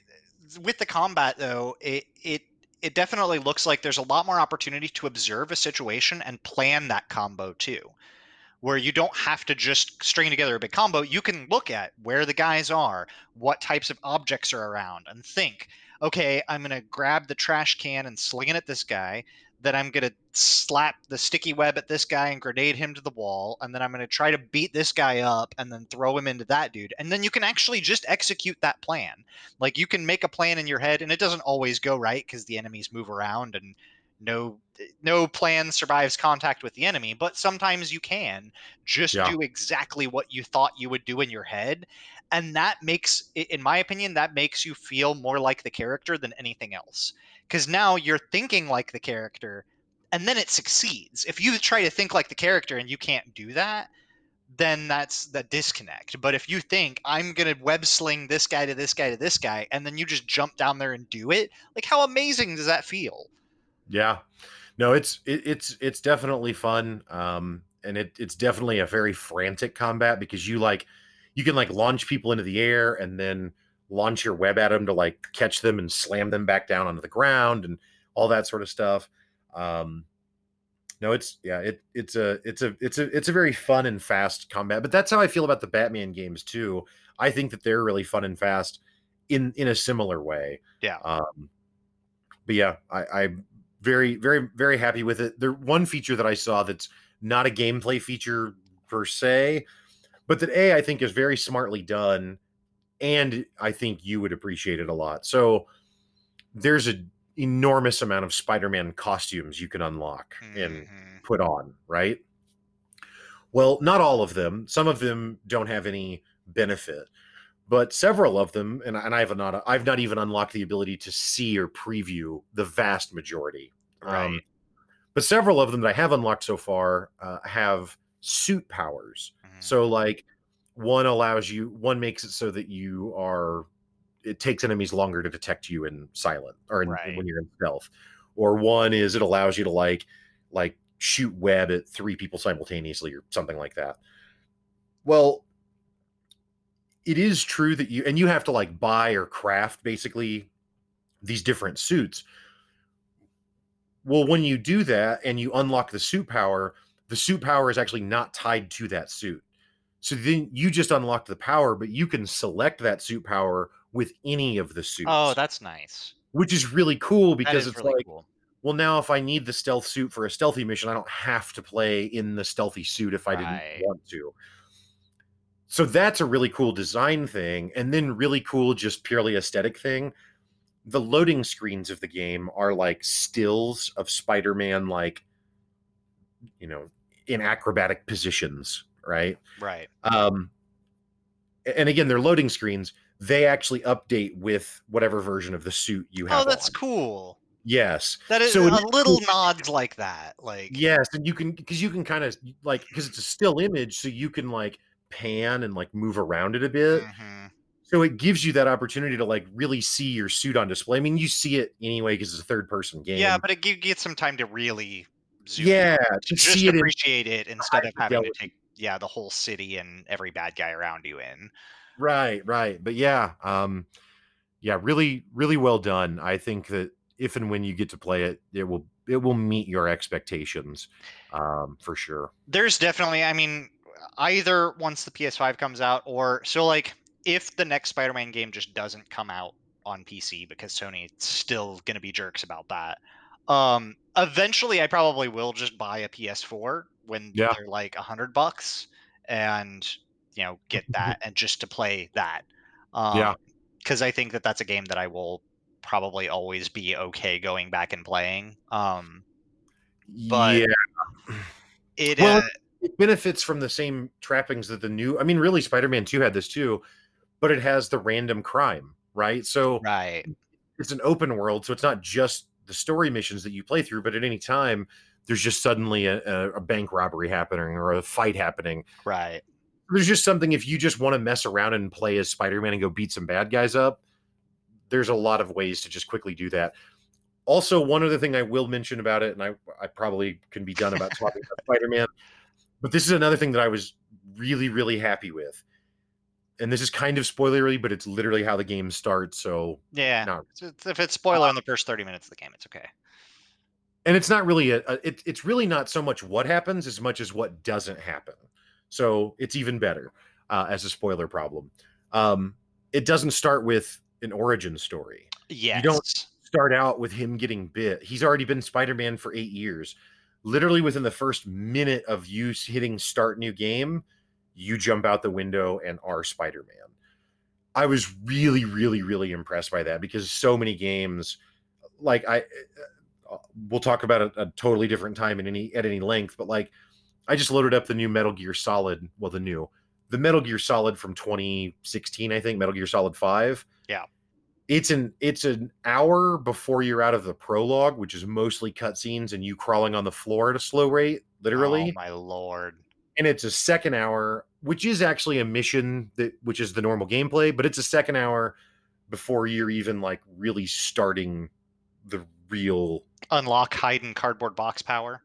with the combat though it it it definitely looks like there's a lot more opportunity to observe a situation and plan that combo too where you don't have to just string together a big combo you can look at where the guys are what types of objects are around and think okay i'm going to grab the trash can and sling it at this guy then i'm going to slap the sticky web at this guy and grenade him to the wall and then i'm going to try to beat this guy up and then throw him into that dude. And then you can actually just execute that plan. Like you can make a plan in your head and it doesn't always go right because the enemies move around and no no plan survives contact with the enemy but sometimes you can just Yeah. do exactly what you thought you would do in your head and that makes in my opinion that makes you feel more like the character than anything else because now you're thinking like the character and then it succeeds if you try to think like the character and you can't do that then that's the disconnect. But if you think I'm gonna web sling this guy to this guy to this guy, and then you just jump down there and do it, like how amazing does that feel? Yeah. No, it's it, it's it's definitely fun. Um and it it's definitely a very frantic combat because you like you can like launch people into the air and then launch your web at them to like catch them and slam them back down onto the ground and all that sort of stuff. Um no, it's yeah, it it's a it's a it's a it's a very fun and fast combat. But that's how I feel about the Batman games too. I think that they're really fun and fast in in a similar way. Yeah. Um but yeah, I, I'm very, very, very happy with it. There one feature that I saw that's not a gameplay feature per se, but that A I think is very smartly done, and I think you would appreciate it a lot. So there's an enormous amount of Spider-Man costumes you can unlock and Mhm. put on, right? Well, not all of them. Some of them don't have any benefit, but several of them, and, and I've not, I've not even unlocked the ability to see or preview the vast majority. Um, but several of them that I have unlocked so far uh, have suit powers. Mhm. So, like, one allows you, one makes it so that you are, it takes enemies longer to detect you in silent or in, Right. when you're in stealth. Or one is it allows you to like, like shoot web at three people simultaneously or something like that. Well, it is true that you, and you have to like buy or craft basically these different suits. Well, when you do that and you unlock the suit power, the suit power is actually not tied to that suit. So then you just unlock the power, but you can select that suit power with any of the suits. Oh, that's nice. which is really cool because it's really like, cool. well, now if I need the stealth suit for a stealthy mission, I don't have to play in the stealthy suit if I Right. didn't want to. So that's a really cool design thing. And then really cool, just purely aesthetic thing. The loading screens of the game are like stills of Spider-Man, like, you know, in acrobatic positions, right? Right. Um, and again, they're loading screens. They actually update with whatever version of the suit you have. Oh, that's on. cool. Yes. That is So a little cool. nods like that. Like Yes, and you can because you can kind of like because it's a still image, so you can like pan and like move around it a bit. mhm. So it gives you that opportunity to like really see your suit on display. I mean, you see it anyway because it's a third person game. Yeah, but it gets some time to really zoom yeah, in, to just see it appreciate it instead of having to take yeah the whole city and every bad guy around you in. Right, right. But yeah, um yeah, really really well done. I think that if and when you get to play it, it will it will meet your expectations um for sure. There's definitely, I mean, either once the PS5 comes out or so like if the next Spider-Man game just doesn't come out on PC because Sony's still going to be jerks about that. Um eventually I probably will just buy a PS4 when Yeah. they're like a 100 bucks and you know get that and just to play that. Um Yeah. cuz I think that that's a game that I will probably always be okay going back and playing. Um But- yeah. it Well, uh, it, it benefits from the same trappings that the new. I mean, really, Spider-Man Two had this too, but it has the random crime, right? So Right. it's an open world, so it's not just the story missions that you play through, but at any time there's just suddenly a, a, a bank robbery happening or a fight happening. Right. There's just something if you just want to mess around and play as Spider-Man and go beat some bad guys up, there's a lot of ways to just quickly do that. Also, one other thing I will mention about it, and I, I probably can be done about talking about Spider-Man, but this is another thing that I was really, really happy with. And this is kind of spoilery, but it's literally how the game starts. So Yeah. No. It's- it's- If it's spoiler in the first 30 minutes of the game, it's okay. and it's not really a, a it, it's really not so much what happens as much as what doesn't happen so it's even better uh, as a spoiler problem um it doesn't start with an origin story Yes. You don't- start out with him getting bit he's already been spider-man for eight years literally within the first minute of you hitting start new game you jump out the window and are spider-man i was really really really impressed by that because so many games like i uh, we'll talk about a, a totally different time in any at any length but like i just loaded up the new metal gear solid well the new the metal gear solid from 2016 i think metal gear solid 5 Yeah. It's an it's an hour before you're out of the prologue which is mostly cutscenes and you crawling on the floor at a slow rate literally Oh my lord. and it's a second hour which is actually a mission that which is the normal gameplay but it's a second hour before you're even like really starting the real Unlock hide and cardboard box power.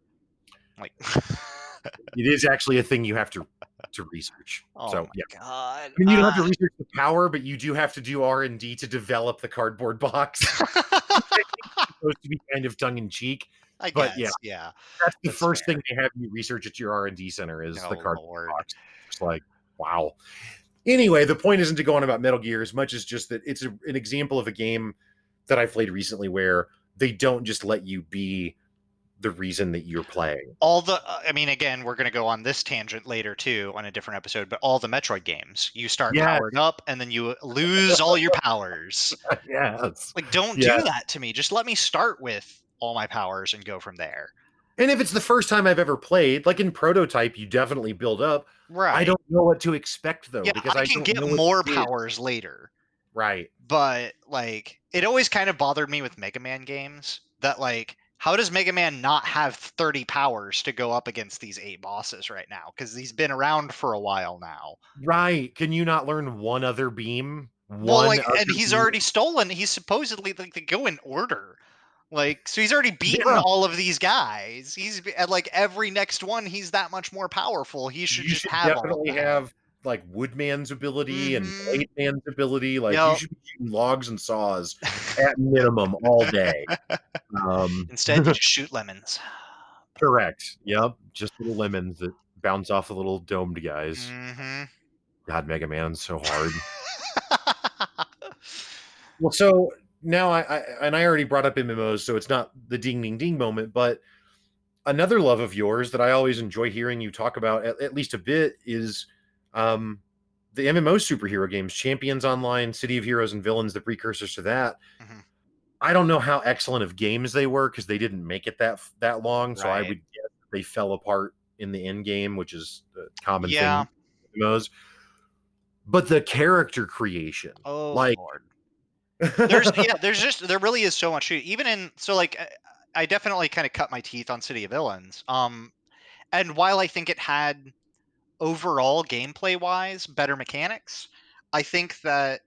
Like. it is actually a thing you have to to research oh so yeah god. I mean, you don't have to Ah. research the power, but you do have to do R and D to develop the cardboard box. It's supposed to be kind of tongue in cheek. I but guess. yeah. Yeah. That's the That's first fair. thing they have you research at your R and D center is Oh, the cardboard Lord. box. It's like, wow. Anyway, the point isn't to go on about Metal Gear as much as just that it's a, an example of a game that I played recently where they don't just let you be the reason that you're playing. all the uh, i mean again we're going to go on this tangent later too on a different episode but all the metroid games you start Yes. powered up and then you lose all your powers yes. like don't Yeah. do that to me just let me start with all my powers and go from there And if it's the first time I've ever played, like in prototype, you definitely build up. right I don't know what to expect though yeah because i, I, can get more powers later Right. but like it always kind of bothered me with mega man games that like how does mega man not have 30 powers to go up against these eight bosses right now because he's been around for a while now Right. Can you not learn one other beam? One well like and he's beam? already stolen he's supposedly like they go in order like so he's already beaten Yeah. all of these guys he's at like every next one he's that much more powerful he should you just should have definitely have like Woodman's ability and Mhm. Blade Man's ability. Like Yep. you should be shooting logs and saws at minimum all day. Um, instead you just shoot lemons correct. Yep. Just little lemons that bounce off the little domed guys. hmm God, Mega Man's so hard. Well, so now I, I and I already brought up MMOs, so it's not the ding ding ding moment, but another love of yours that I always enjoy hearing you talk about at, at least a bit is um the MMO superhero games, Champions Online, City of Heroes and Villains, the precursors to that. Mhm. I don't know how excellent of games they were because they didn't make it that that long, so I would guess they fell apart in the end game, which is a common Yeah. thing in MMOs. But the character creation, oh Like- lord there's yeah there's just there really is so much to- even in so like i definitely kind of cut my teeth on city of villains um and while i think it had overall gameplay wise better mechanics i think that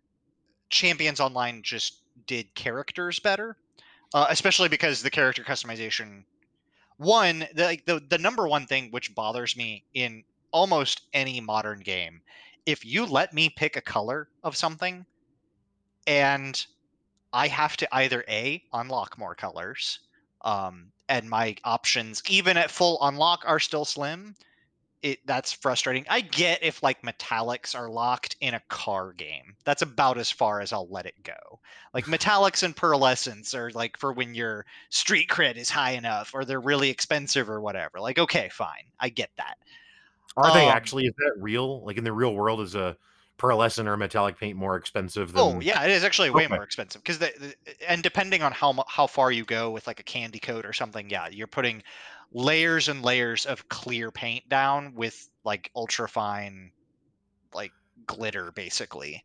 champions online just did characters better uh, especially because the character customization one the, like the the number one thing which bothers me in almost any modern game if you let me pick a color of something and I have to either a unlock more colors, um, and my options even at full unlock are still slim. It that's frustrating. I get if like metallics are locked in a car game. That's about as far as I'll let it go. Like metallics and pearlescence are like for when your street cred is high enough or they're really expensive or whatever. Like okay, fine, I get that. Are they Um, actually? Is that real? Like in the real world, is a pearlescent or metallic paint more expensive than? Oh yeah, it is actually way Okay. more expensive because the, the- and depending on how how far you go with like a candy coat or something, yeah, you're putting layers and layers of clear paint down with like ultra fine like glitter basically.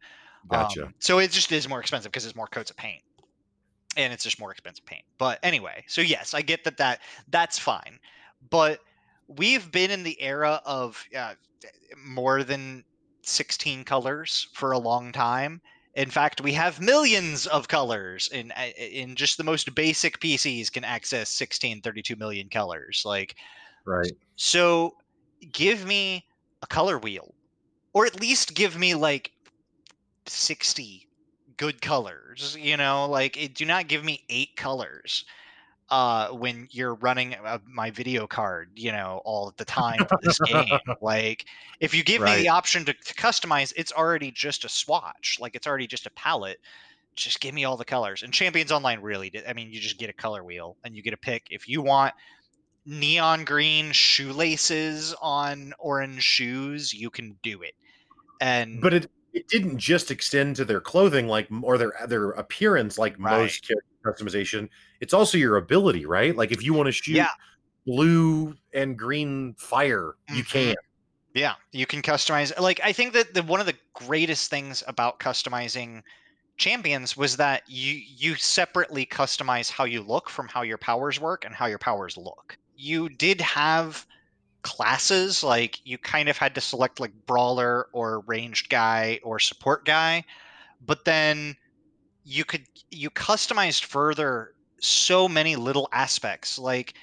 Gotcha. Um, so it just is more expensive because it's more coats of paint. And it's just more expensive paint. But anyway, so yes, I get that that that's fine. But we've been in the era of uh, more than 16 colors for a long time. In fact, we have millions of colors in uh, in just the most basic PCs can access 16 32 million colors. Like right. So give me a color wheel or at least give me like 60 good colors, you know, like it, do not give me eight colors uh when you're running uh, my video card you know all the time for this game. Like if you give Right. me the option to, to customize it's already just a swatch. Like it's already just a palette. Just give me all the colors. And champions online really did i mean you just get a color wheel and you get a pick. If you want neon green shoelaces on orange shoes you can do it. And But it it didn't just extend to their clothing like or their their appearance like Right. most character customization. It's also your ability, right? Like if you want to shoot Yeah. blue and green fire, you Mhm. can. Yeah, you can customize. Like I think that the one of the greatest things about customizing champions was that you you separately customize how you look from how your powers work and how your powers look. You did have classes like you kind of had to select like brawler or ranged guy or support guy, but then you could you customized further so many little aspects like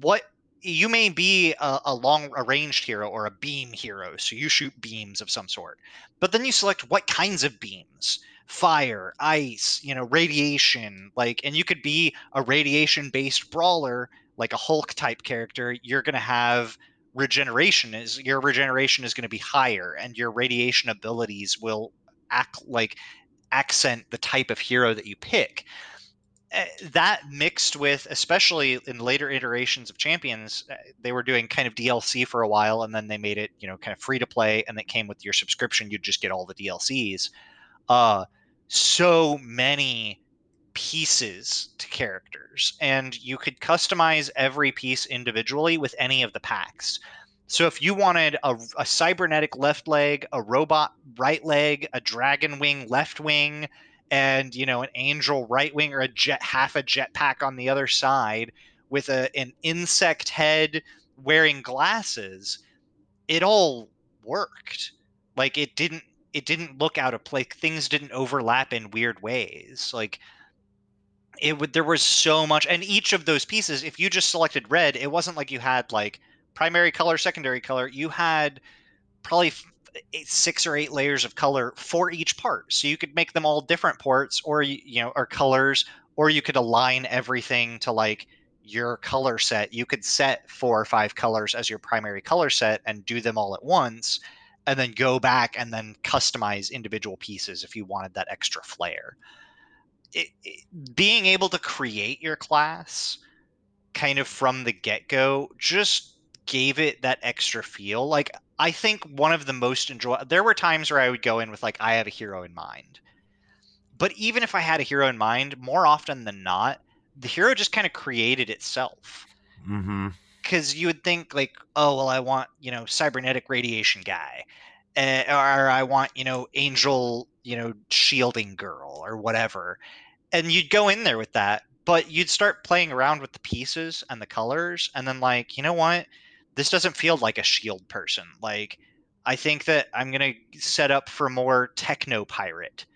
what you may be a, a long a ranged hero or a beam hero so you shoot beams of some sort but then you select what kinds of beams? Fire ice you know radiation like and you could be a radiation based brawler like a hulk type character you're going to have regeneration is your regeneration is going to be higher and your radiation abilities will act like accent the type of hero that you pick uh, that mixed with especially in later iterations of champions uh, they were doing kind of dlc for a while and then they made it you know kind of free to play and it came with your subscription you'd just get all the dlcs uh so many pieces to characters and you could customize every piece individually with any of the packs so if you wanted a, a cybernetic left leg a robot right leg a dragon wing left wing and you know an angel right wing or a jet half a jetpack on the other side with a an insect head wearing glasses it all worked. Like it didn't it didn't look out of place. Things didn't overlap in weird ways. Like it would there was so much and each of those pieces if you just selected red it wasn't like you had like primary color secondary color you had probably eight, six or eight layers of color for each part. So you could make them all different ports or you know or colors or you could align everything to like your color set. You could set four or five colors as your primary color set and do them all at once and then go back and then customize individual pieces if you wanted that extra flair. It, it- being able to create your class kind of from the get-go just gave it that extra feel like i think one of the most enjoyable. there were times where i would go in with like i have a hero in mind but even if i had a hero in mind more often than not the hero just kind of created itself Mm-hmm. because you would think like, oh well, I want you know cybernetic radiation guy, uh, or I want you know angel you know shielding girl or whatever, and you'd go in there with that, but you'd start playing around with the pieces and the colors, and then like you know what, this doesn't feel like a shield person. Like I think that I'm gonna set up for more techno pirate.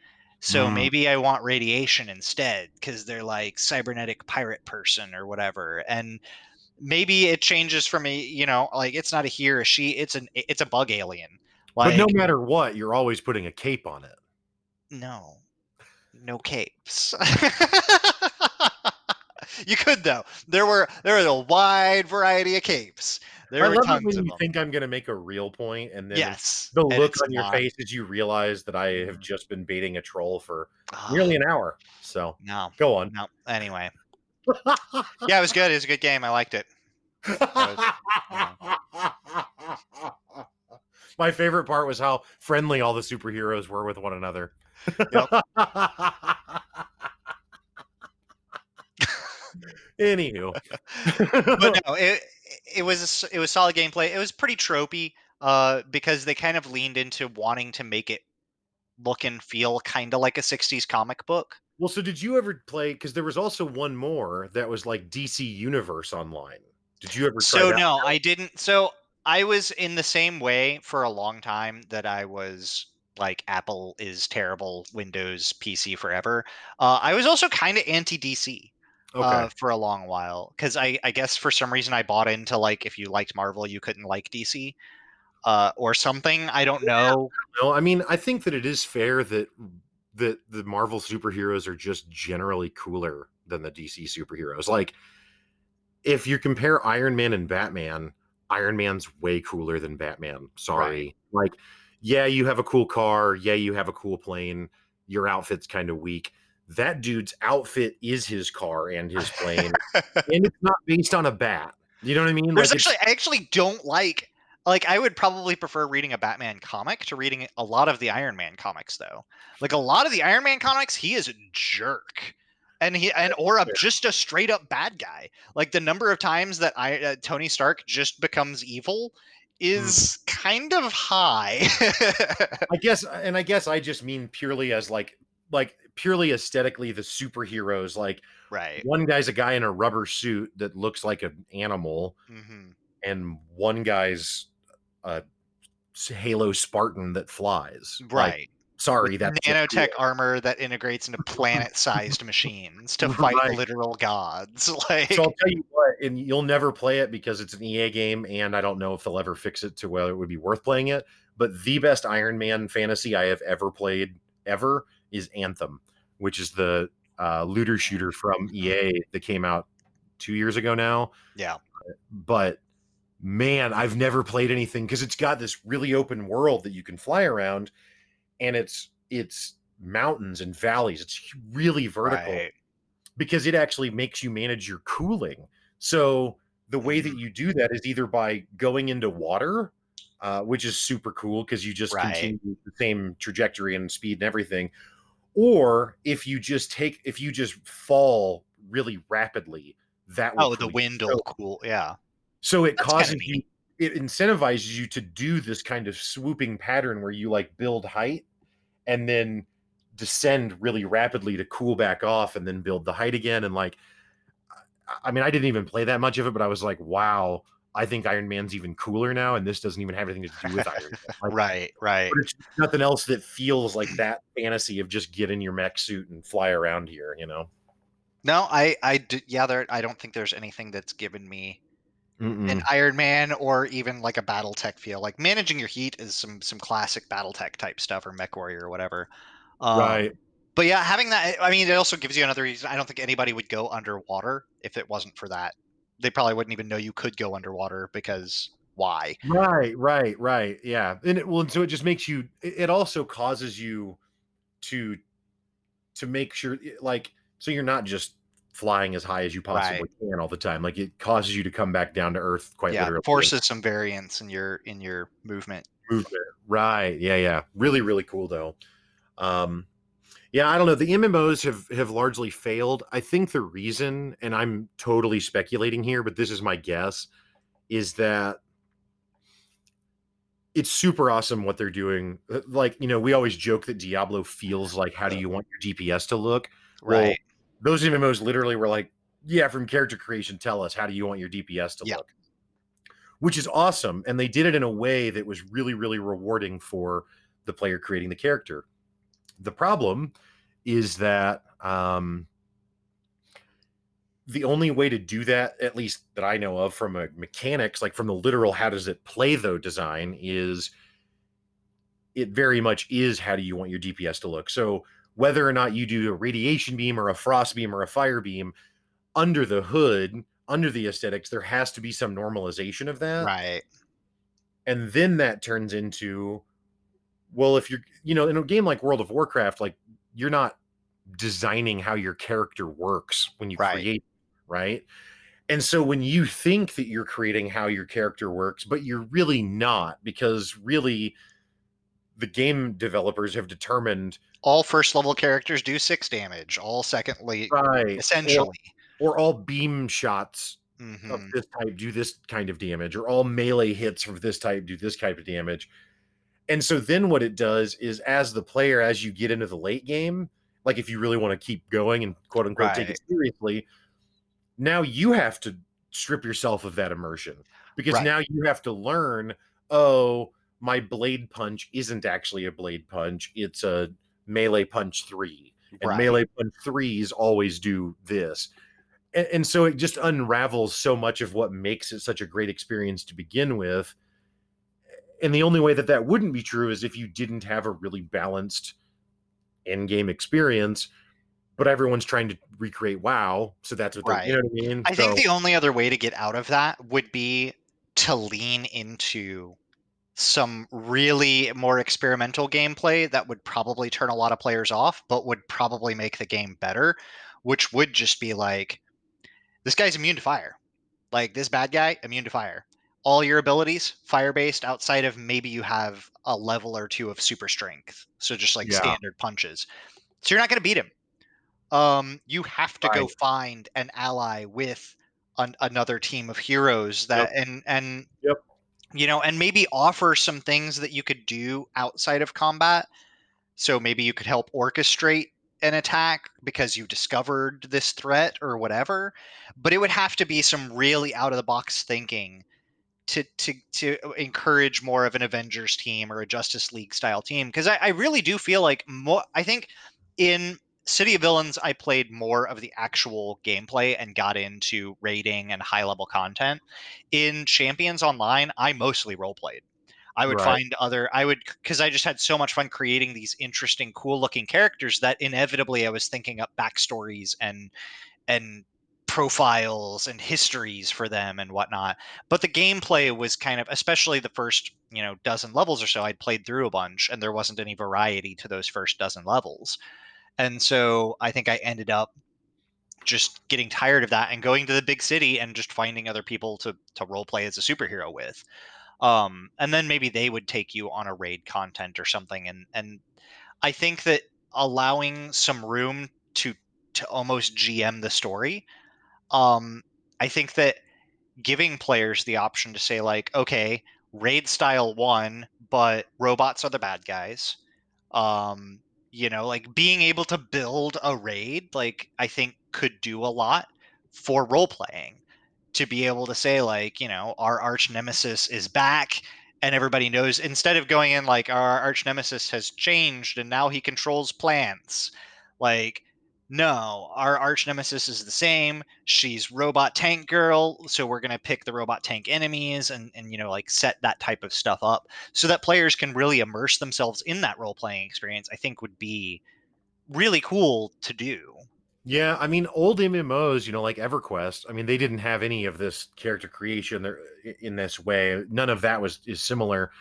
So Mm. maybe I want radiation instead because they're like cybernetic pirate person or whatever. And maybe it changes from a you know like it's not a he or a she it's an it's a bug alien like but no matter what, you're always putting a cape on it. no no capes you could though there were there was a wide variety of capes there I love it when you them think I'm going to make a real point, and then yes the look on your not. face as you realize that I have Mhm. just been baiting a troll for nearly an hour. So no go on. no anyway yeah it was good it was a good game i liked it My favorite part was how friendly all the superheroes were with one another. Anywho, but no, it it was it was solid gameplay. It was pretty tropey uh, because they kind of leaned into wanting to make it look and feel kind of like a 60s comic book. Well, so did you ever play? Because there was also one more that was like DC Universe Online. Did you ever? so no, I didn't. So I was in the same way for a long time that I was like Apple is terrible, Windows PC forever. Uh, I was also kind of anti DC. Okay. Uh, for a long while because I, I guess for some reason I bought into like if you liked Marvel you couldn't like DC uh, or something I don't know. No, I mean I think that it is fair that that the Marvel superheroes are just generally cooler than the DC superheroes. Like if you compare Iron Man and Batman, Iron Man's way cooler than Batman. Sorry. Right. Like, yeah, you have a cool car. Yeah, you have a cool plane. Your outfit's kind of weak. That dude's outfit is his car and his plane. and it's not based on a bat. You know what I mean? There's like actually, I actually don't like like I would probably prefer reading a Batman comic to reading a lot of the Iron Man comics though. Like a lot of the Iron Man comics, he is a jerk and he and or a, just a straight up bad guy. Like the number of times that I uh, Tony Stark just becomes evil mm. is kind of high. I guess, and I guess I just mean purely as like like purely aesthetically the superheroes. Like, right, one guy's a guy in a rubber suit that looks like an animal, mm-hmm. and one guy's a Halo Spartan that flies. Right. Like, Sorry, that nanotech armor that integrates into planet-sized machines to fight right. literal gods. Like, so I'll tell you what, and you'll never play it because it's an EA game, and I don't know if they'll ever fix it to whether it would be worth playing it. But the best Iron Man fantasy I have ever played ever is Anthem, which is the uh, looter shooter from EA that came out two years ago now. Yeah, but man, I've never played anything because it's got this really open world that you can fly around and it's it's mountains and valleys. It's really vertical right. because it actually makes you manage your cooling. So the way that mm-hmm. you do that is either by going into water, uh, which is super cool because you just right. continue the same trajectory and speed and everything, or if you just take if you just fall really rapidly, that oh the wind will cool yeah. So it That's causes you it incentivizes you to do this kind of swooping pattern where you like build height and then descend really rapidly to cool back off and then build the height again and like I mean I didn't even play that much of it but I was like wow I think Iron Man's even cooler now and this doesn't even have anything to do with Iron Man. Like, right, right. But it's nothing else that feels like that fantasy of just get in your mech suit and fly around here, you know. No, I I yeah there I don't think there's anything that's given me Mm-mm. an Iron Man or even like a BattleTech feel. Like managing your heat is some some classic BattleTech type stuff or MechWarrior or whatever. Um, right. But yeah, having that, I mean, it also gives you another reason. I don't think anybody would go underwater if it wasn't for that. They probably wouldn't even know you could go underwater because why? Right, right, right. Yeah, and it, well, so it just makes you. It also causes you to to make sure, like, so you're not just flying as high as you possibly right. can all the time. Like it causes you to come back down to earth quite yeah, literally. Forces some variance in your in your movement. Movement. Right. Yeah, yeah. Really, really cool though. Um yeah, I don't know. The MMOs have have largely failed. I think the reason, and I'm totally speculating here, but this is my guess, is that it's super awesome what they're doing. Uh, like, you know, we always joke that Diablo feels like how do you want your DPS to look? Right. Well, those MMOs literally were like, yeah, from character creation, tell us how do you want your DPS to yeah. look, which is awesome. And they did it in a way that was really, really rewarding for the player creating the character. The problem is that um, the only way to do that, at least that I know of from a mechanics, like from the literal how does it play though design, is it very much is how do you want your DPS to look. So whether or not you do a radiation beam or a frost beam or a fire beam under the hood under the aesthetics there has to be some normalization of that right and then that turns into well if you're you know in a game like world of warcraft like you're not designing how your character works when you right. create right and so when you think that you're creating how your character works but you're really not because really the game developers have determined all first level characters do six damage. All secondly, right. essentially, or, or all beam shots Mhm. of this type do this kind of damage, or all melee hits of this type do this type of damage. And so then what it does is, as the player, as you get into the late game, like if you really want to keep going and quote unquote take it seriously, now you have to strip yourself of that immersion because Right. now you have to learn, oh, my blade punch isn't actually a blade punch, it's a melee punch three. And Right. melee punch threes always do this. And, and so it just unravels so much of what makes it such a great experience to begin with. And the only way that that wouldn't be true is if you didn't have a really balanced end game experience, but everyone's trying to recreate WoW. So that's what they, you know what I mean? I think the only other way to get out of that would be to lean into some really more experimental gameplay that would probably turn a lot of players off, but would probably make the game better, which would just be like, this guy's immune to fire. Like this bad guy, immune to fire. All your abilities fire based outside of maybe you have a level or two of super strength. So just like Yeah. standard punches. So you're not going to beat him. Um, you have to go find an ally with an, another team of heroes that and and Yep. you know and maybe offer some things that you could do outside of combat. So maybe you could help orchestrate an attack because you discovered this threat or whatever. But it would have to be some really out of the box thinking to to to encourage more of an Avengers team or a Justice League style team because I, I really do feel like more. I think in City of Villains, I played more of the actual gameplay and got into raiding and high level content. In Champions Online, I mostly role played. I would Right. find other, I would, because I just had so much fun creating these interesting, cool looking characters that inevitably I was thinking up backstories and, and, profiles and histories for them and whatnot but the gameplay was kind of especially the first you know dozen levels or so i'd played through a bunch and there wasn't any variety to those first dozen levels and so I think I ended up just getting tired of that and going to the big city and just finding other people to to role play as a superhero with. Um, and then maybe they would take you on a raid content or something. And and I think that allowing some room to to almost GM the story, um, I think that giving players the option to say like, okay, raid style one, but robots are the bad guys. Um, you know like being able to build a raid like i think could do a lot for role playing to be able to say like you know our arch nemesis is back and everybody knows instead of going in like our arch nemesis has changed and now he controls plants like no our arch nemesis is the same she's robot tank girl so we're to pick the robot tank enemies and and you know like set that type of stuff up so that players can really immerse themselves in that role playing experience i think would be really cool to do Yeah, I mean, old MMOs, you know, like EverQuest. I mean, they didn't have any of this character creation there in this way. None of that was is similar.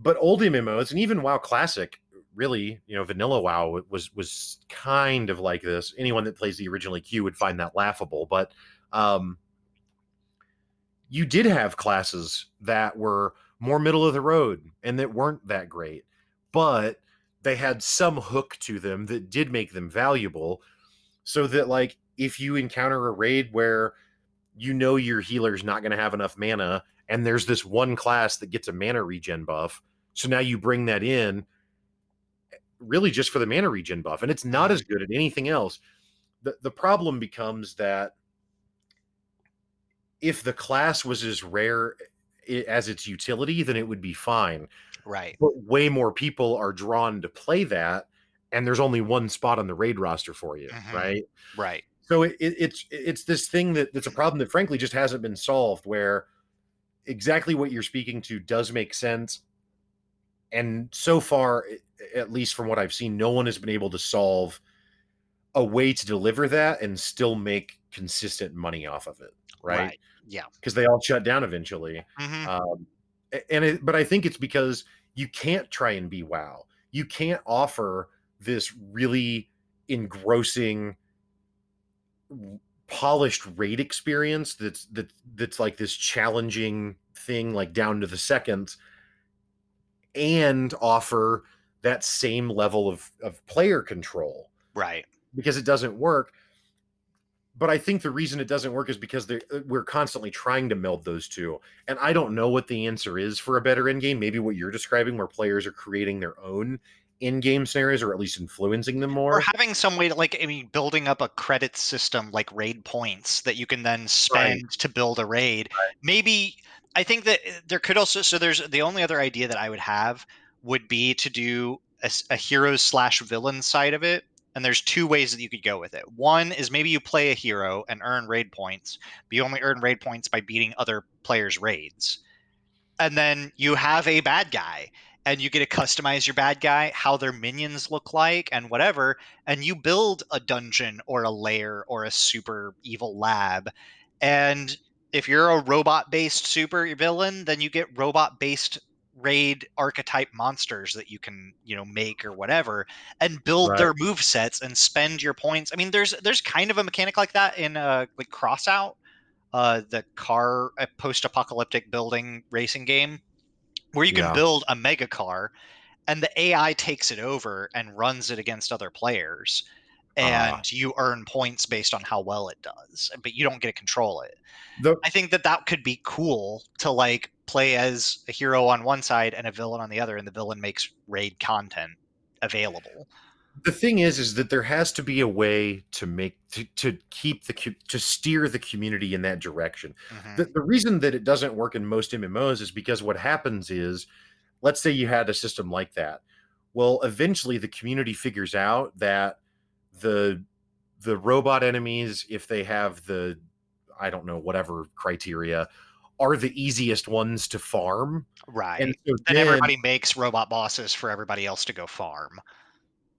But old MMOs, and even WoW Classic, really, you know, vanilla WoW was was kind of like this. Anyone that plays the original EQ would find that laughable. But um, you did have classes that were more middle of the road and that weren't that great, but they had some hook to them that did make them valuable so that like if you encounter a raid where you know your healer's not going to have enough mana and there's this one class that gets a mana regen buff so now you bring that in really just for the mana regen buff and it's not as good at anything else. The the problem becomes that if the class was as rare as its utility then it would be fine. Right. But way more people are drawn to play that and there's only one spot on the raid roster for you Mhm. right? Right. So it, it, it's it's this thing that that's a problem that frankly just hasn't been solved where exactly what you're speaking to does make sense and so far at least from what i've seen no one has been able to solve a way to deliver that and still make consistent money off of it right yeah because they all shut down eventually Mhm. um, and it, but I think it's because you can't try and be wow. You can't offer this really engrossing, polished raid experience that's that that's like this challenging thing, like down to the second, and offer that same level of of player control right because it doesn't work. but I think the reason it doesn't work is because uh, we're constantly trying to meld those two. And I don't know what the answer is for a better end game. Maybe what you're describing, where players are creating their own in-game scenarios or at least influencing them more or having some way to like i mean building up a credit system like raid points that you can then spend right. to build a raid right. maybe i think that uh, there could also so there's the only other idea that i would have would be to do a, a hero slash villain side of it and there's two ways that you could go with it. One is maybe you play a hero and earn raid points, but you only earn raid points by beating other players' raids. And then you have a bad guy and you get to customize your bad guy, how their minions look like, and whatever. And you build a dungeon or a lair or a super evil lab. And if you're a robot based super villain, then you get robot based raid archetype monsters that you can you know make or whatever and build right. their move sets and spend your points i mean there's there's kind of a mechanic like that in uh like crossout uh the car uh, post-apocalyptic building racing game where you can yeah. build a mega car and the ai takes it over and runs it against other players and uh, you earn points based on how well it does but you don't get to control it the, i think that that could be cool to like play as a hero on one side and a villain on the other, and the villain makes raid content available. The thing is, is that there has to be a way to make to, to keep the to steer the community in that direction. Mm-hmm. The, the reason that it doesn't work in most MMOs is because what happens is, let's say you had a system like that. Well, eventually the community figures out that the the robot enemies, if they have the I don't know whatever criteria, are the easiest ones to farm. Right. And so then, then everybody makes robot bosses for everybody else to go farm.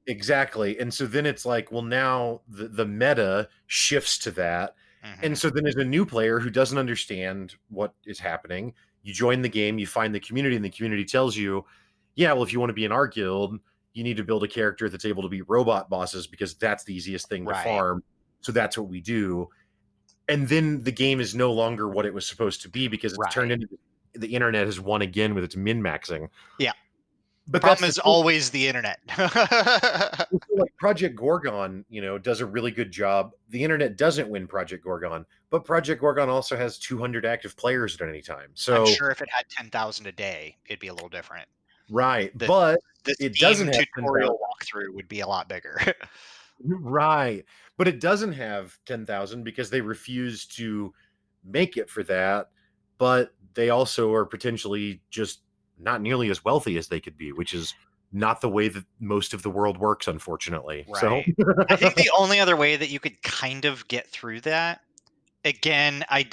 Exactly. And so then it's like, well, now the, the meta shifts to that. Mm-hmm. And so then as a new player who doesn't understand what is happening, you join the game, you find the community, and the community tells you, yeah, well, if you want to be in our guild, you need to build a character that's able to be robot bosses because that's the easiest thing to right. farm. So that's what we do and then the game is no longer what it was supposed to be because it's right. turned into the internet has won again with its min maxing. Yeah. But the problem is always the internet. like Project Gorgon, you know, does a really good job. The internet doesn't win Project Gorgon, but Project Gorgon also has 200 active players at any time. So I'm sure if it had 10,000 a day, it'd be a little different. Right, the, but the it doesn't tutorial walkthrough would be a lot bigger. right but it doesn't have 10,000 because they refuse to make it for that but they also are potentially just not nearly as wealthy as they could be which is not the way that most of the world works unfortunately right. so i think the only other way that you could kind of get through that again i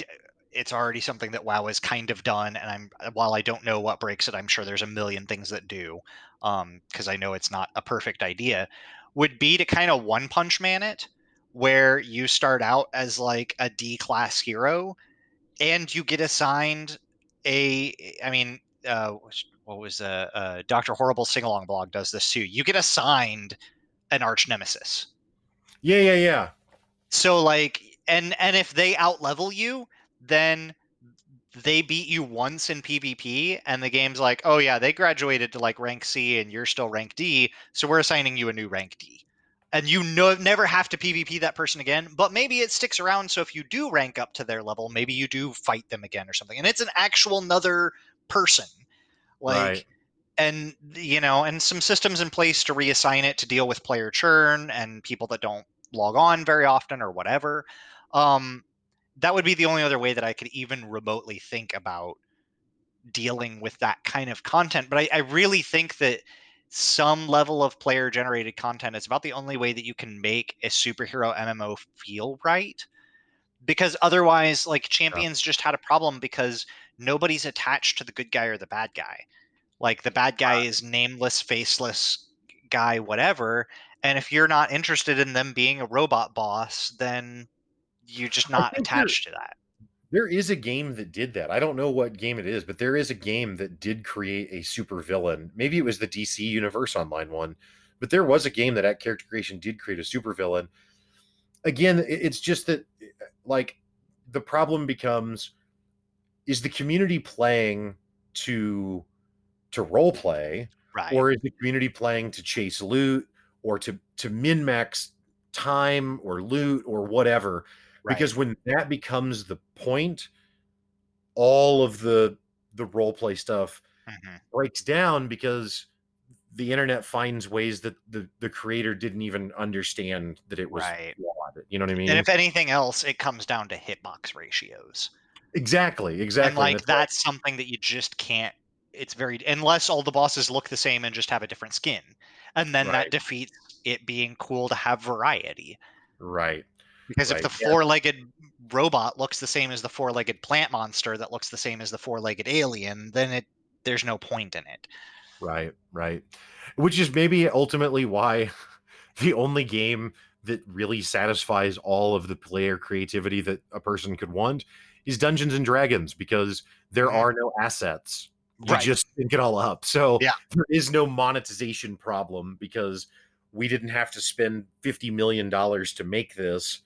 it's already something that wow has kind of done and i'm while i don't know what breaks it i'm sure there's a million things that do um because i know it's not a perfect idea would be to kind of one punch man it where you start out as like a D class hero and you get assigned a I mean uh what was uh, uh Dr. Horrible sing along blog does this too. You get assigned an arch nemesis. Yeah, yeah, yeah. So like and and if they outlevel you, then they beat you once in PvP and the game's like, "Oh yeah, they graduated to like rank C and you're still rank D, so we're assigning you a new rank D." and you know, never have to PvP that person again. But maybe it sticks around. So if you do rank up to their level, maybe you do fight them again or something. And it's an actual another person, like, right. and you know, and some systems in place to reassign it to deal with player churn and people that don't log on very often or whatever. Um, that would be the only other way that I could even remotely think about dealing with that kind of content. But I, I really think that some level of player generated content is about the only way that you can make a superhero MMO feel right. Because otherwise, like Champions yeah. just had a problem because nobody's attached to the good guy or the bad guy. Like the bad guy is nameless, faceless guy, whatever. And if you're not interested in them being a robot boss, then you're just not attached to that. There is a game that did that. I don't know what game it is, but there is a game that did create a super villain. Maybe it was the DC Universe Online one, but there was a game that at character creation did create a super villain. Again, it's just that like the problem becomes is the community playing to to role play right. or is the community playing to chase loot or to to min max time or loot or whatever because when that becomes the point, all of the the role play stuff Mhm. breaks down because the internet finds ways that the the creator didn't even understand that it was Right. You know what I mean? And if anything else, it comes down to hitbox ratios. exactly, exactly. and like That's that's something that you just can't it's very unless all the bosses look the same and just have a different skin and then Right. that defeats it being cool to have variety right. Because if the yeah. four-legged robot looks the same as the four-legged plant monster that looks the same as the four-legged alien then it there's no point in it Right, right. Which is maybe ultimately why the only game that really satisfies all of the player creativity that a person could want is Dungeons and Dragons because there Mhm. are no assets. You Right. just think it all up. So Yeah. there is no monetization problem because we didn't have to spend $50 million to make this.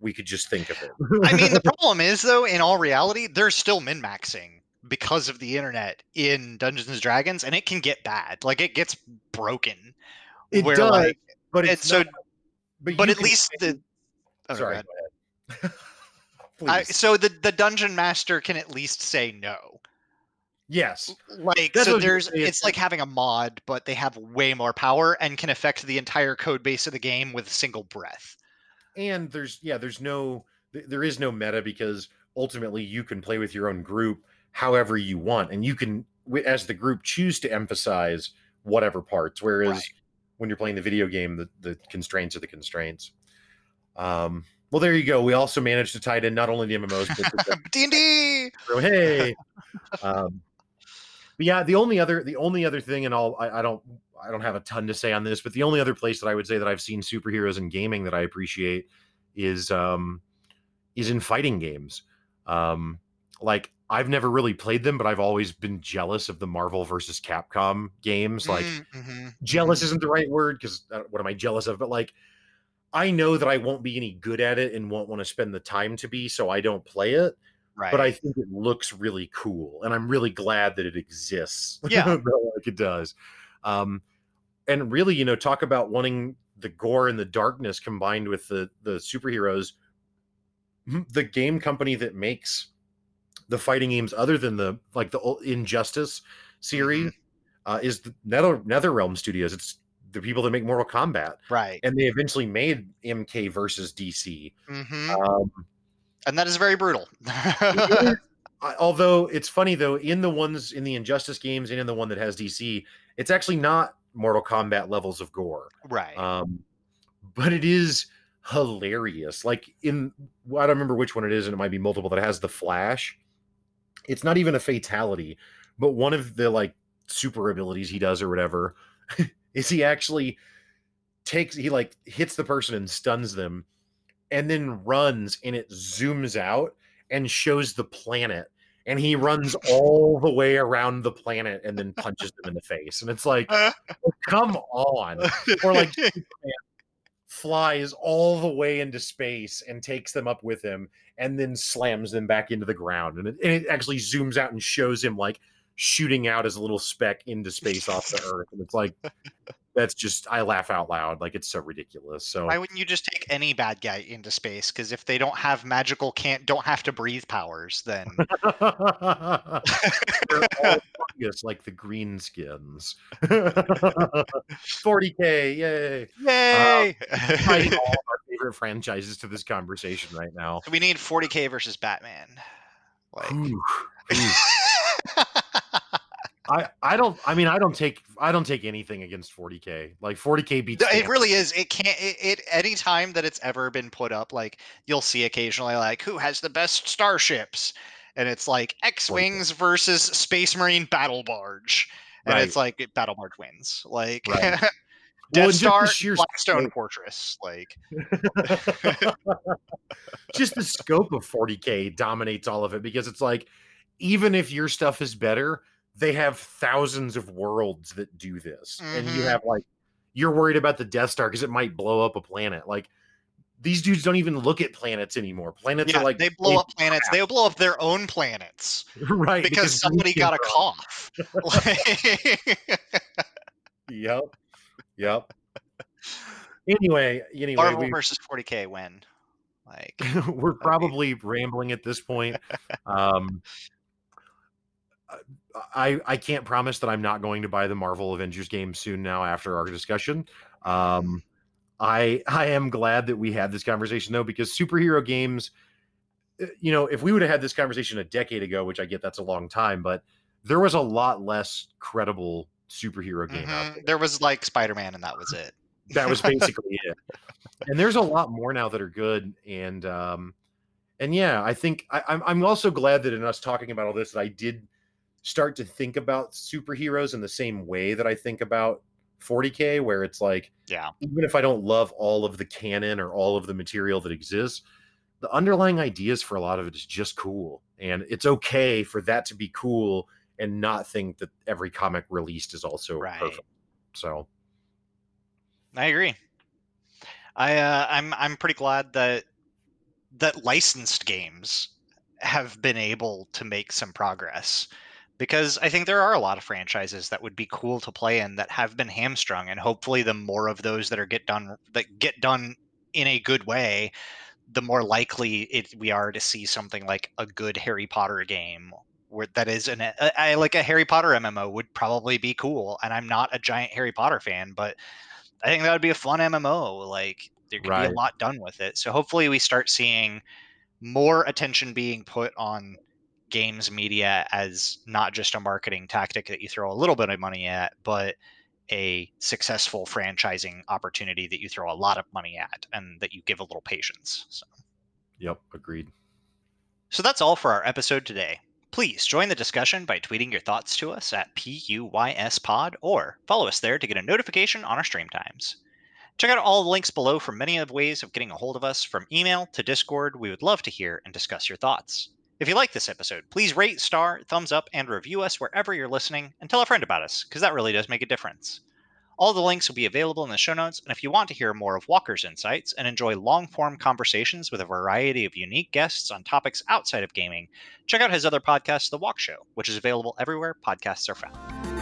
We could just think of it. i mean the problem is though in all reality there's still min-maxing because of the internet in dungeons and dragons and it can get bad like it gets broken it where does, like but it's so not- but, but at can least the oh, sorry. I, so the the dungeon master can at least say no. yes. Like That's so there's it's it's- like having a mod, but they have way more power and can affect the entire code base of the game with a single breath. And there's yeah there's no there is no meta because ultimately you can play with your own group however you want and you can as the group choose to emphasize whatever parts whereas Right. when you're playing the video game the, the constraints are the constraints um well there you go we also managed to tie in not only the mmos but the D and D. so, hey um but yeah the only other the only other thing and i'll I, I don't i don't have a ton to say on this but the only other place that i would say that i've seen superheroes in gaming that i appreciate is um is in fighting games um like i've never really played them but i've always been jealous of the marvel versus capcom games like jealous isn't the right word because uh, what am I jealous of? But like, I know that I won't be any good at it and won't want to spend the time to be, so I don't play it. right. But I think it looks really cool, and I'm really glad that it exists. Yeah. like it does. Um, and really, you know, talk about wanting the gore and the darkness combined with the the superheroes. The game company that makes the fighting games, other than the like the Injustice series, uh, is the Nether NetherRealm Studios. It's the people that make Mortal Kombat, right. and they eventually made MK versus DC. hmm Um, and that is very brutal. it is- I- although it's funny though, in the ones in the Injustice games and in the one that has DC, it's actually not Mortal Kombat levels of gore. right. Um, but it is hilarious. Like in I don't remember which one it is, and it might be multiple that has the flash. It's not even a fatality, but one of the like super abilities he does or whatever is he actually takes he like hits the person and stuns them and then runs and it zooms out and shows the planet and he runs all the way around the planet and then punches them in the face and it's like oh, come on. Or like flies all the way into space and takes them up with him and then slams them back into the ground and it, and it actually zooms out and shows him like shooting out as a little speck into space off the earth and it's like that's just i laugh out loud like it's so ridiculous so Why wouldn't you just take any bad guy into space? Because if they don't have magical, can't don't have to breathe powers, then They're all fungus like the greenskins 40k yay um, yay! Tying all of our favorite franchises to this conversation right now we need 40k versus Batman. Like, Ooh, ooh. I I don't I mean I don't take I don't take anything against 40k. Like 40k beats it really is. It can't. It, it any time that it's ever been put up, like you'll see occasionally, like who has the best starships, and it's like X wings versus Space Marine battle barge, and it's like battle barge wins. Like Right. Death Well, and just the Star, sheer Blackstone scope- Fortress. Like just the scope of 40k dominates all of it because it's like even if your stuff is better, they have thousands of worlds that do this. And you Mhm. have like you're worried about the Death Star because it might blow up a planet. Like these dudes don't even look at planets anymore. Planets yeah, are like they blow up planets. They'll blow up their own planets right because somebody got a cough. Yep. Yep. Anyway, anyway, Marvel we, versus 40k win. Like we're probably rambling at this point. Um, I I can't promise that I'm not going to buy the Marvel Avengers game soon now after our discussion. Um, I I am glad that we had this conversation though because superhero games uh, you know, if we would have had this conversation a decade ago, which I get that's a long time, but there was a lot less credible superhero game Mhm. out there. there was like Spider-Man and that was it. That was basically it. And there's a lot more now that are good. And um and yeah, I think I, I'm I'm also glad that in us talking about all this that I did start to think about superheroes in the same way that I think about 40k, where it's like Yeah. even if I don't love all of the canon or all of the material that exists, the underlying ideas for a lot of it is just cool. And it's okay for that to be cool and not think that every comic released is also Right. perfect. So I agree. I uh, I'm I'm pretty glad that that licensed games have been able to make some progress because I think there are a lot of franchises that would be cool to play in that have been hamstrung and hopefully the more of those that are get done that get done in a good way the more likely it we are to see something like a good Harry Potter game where that is an I, I like a Harry Potter MMO would probably be cool and I'm not a giant Harry Potter fan but I think that would be a fun MMO. Like there could be a lot done with it. So hopefully we start seeing more attention being put on games media as not just a marketing tactic that you throw a little bit of money at, but a successful franchising opportunity that you throw a lot of money at and that you give a little patience. So yep, agreed. so that's all for our episode today. Please join the discussion by tweeting your thoughts to us at PUYSPod or follow us there to get a notification on our stream times. Check out all the links below for many of ways of getting a hold of us from email to Discord. We would love to hear and discuss your thoughts. If you like this episode, please rate, star, thumbs up, and review us wherever you're listening and tell a friend about us, because that really does make a difference. All the links will be available in the show notes, and if you want to hear more of Walker's insights and enjoy long form conversations with a variety of unique guests on topics outside of gaming, check out his other podcast, The Walk Show, which is available everywhere podcasts are found.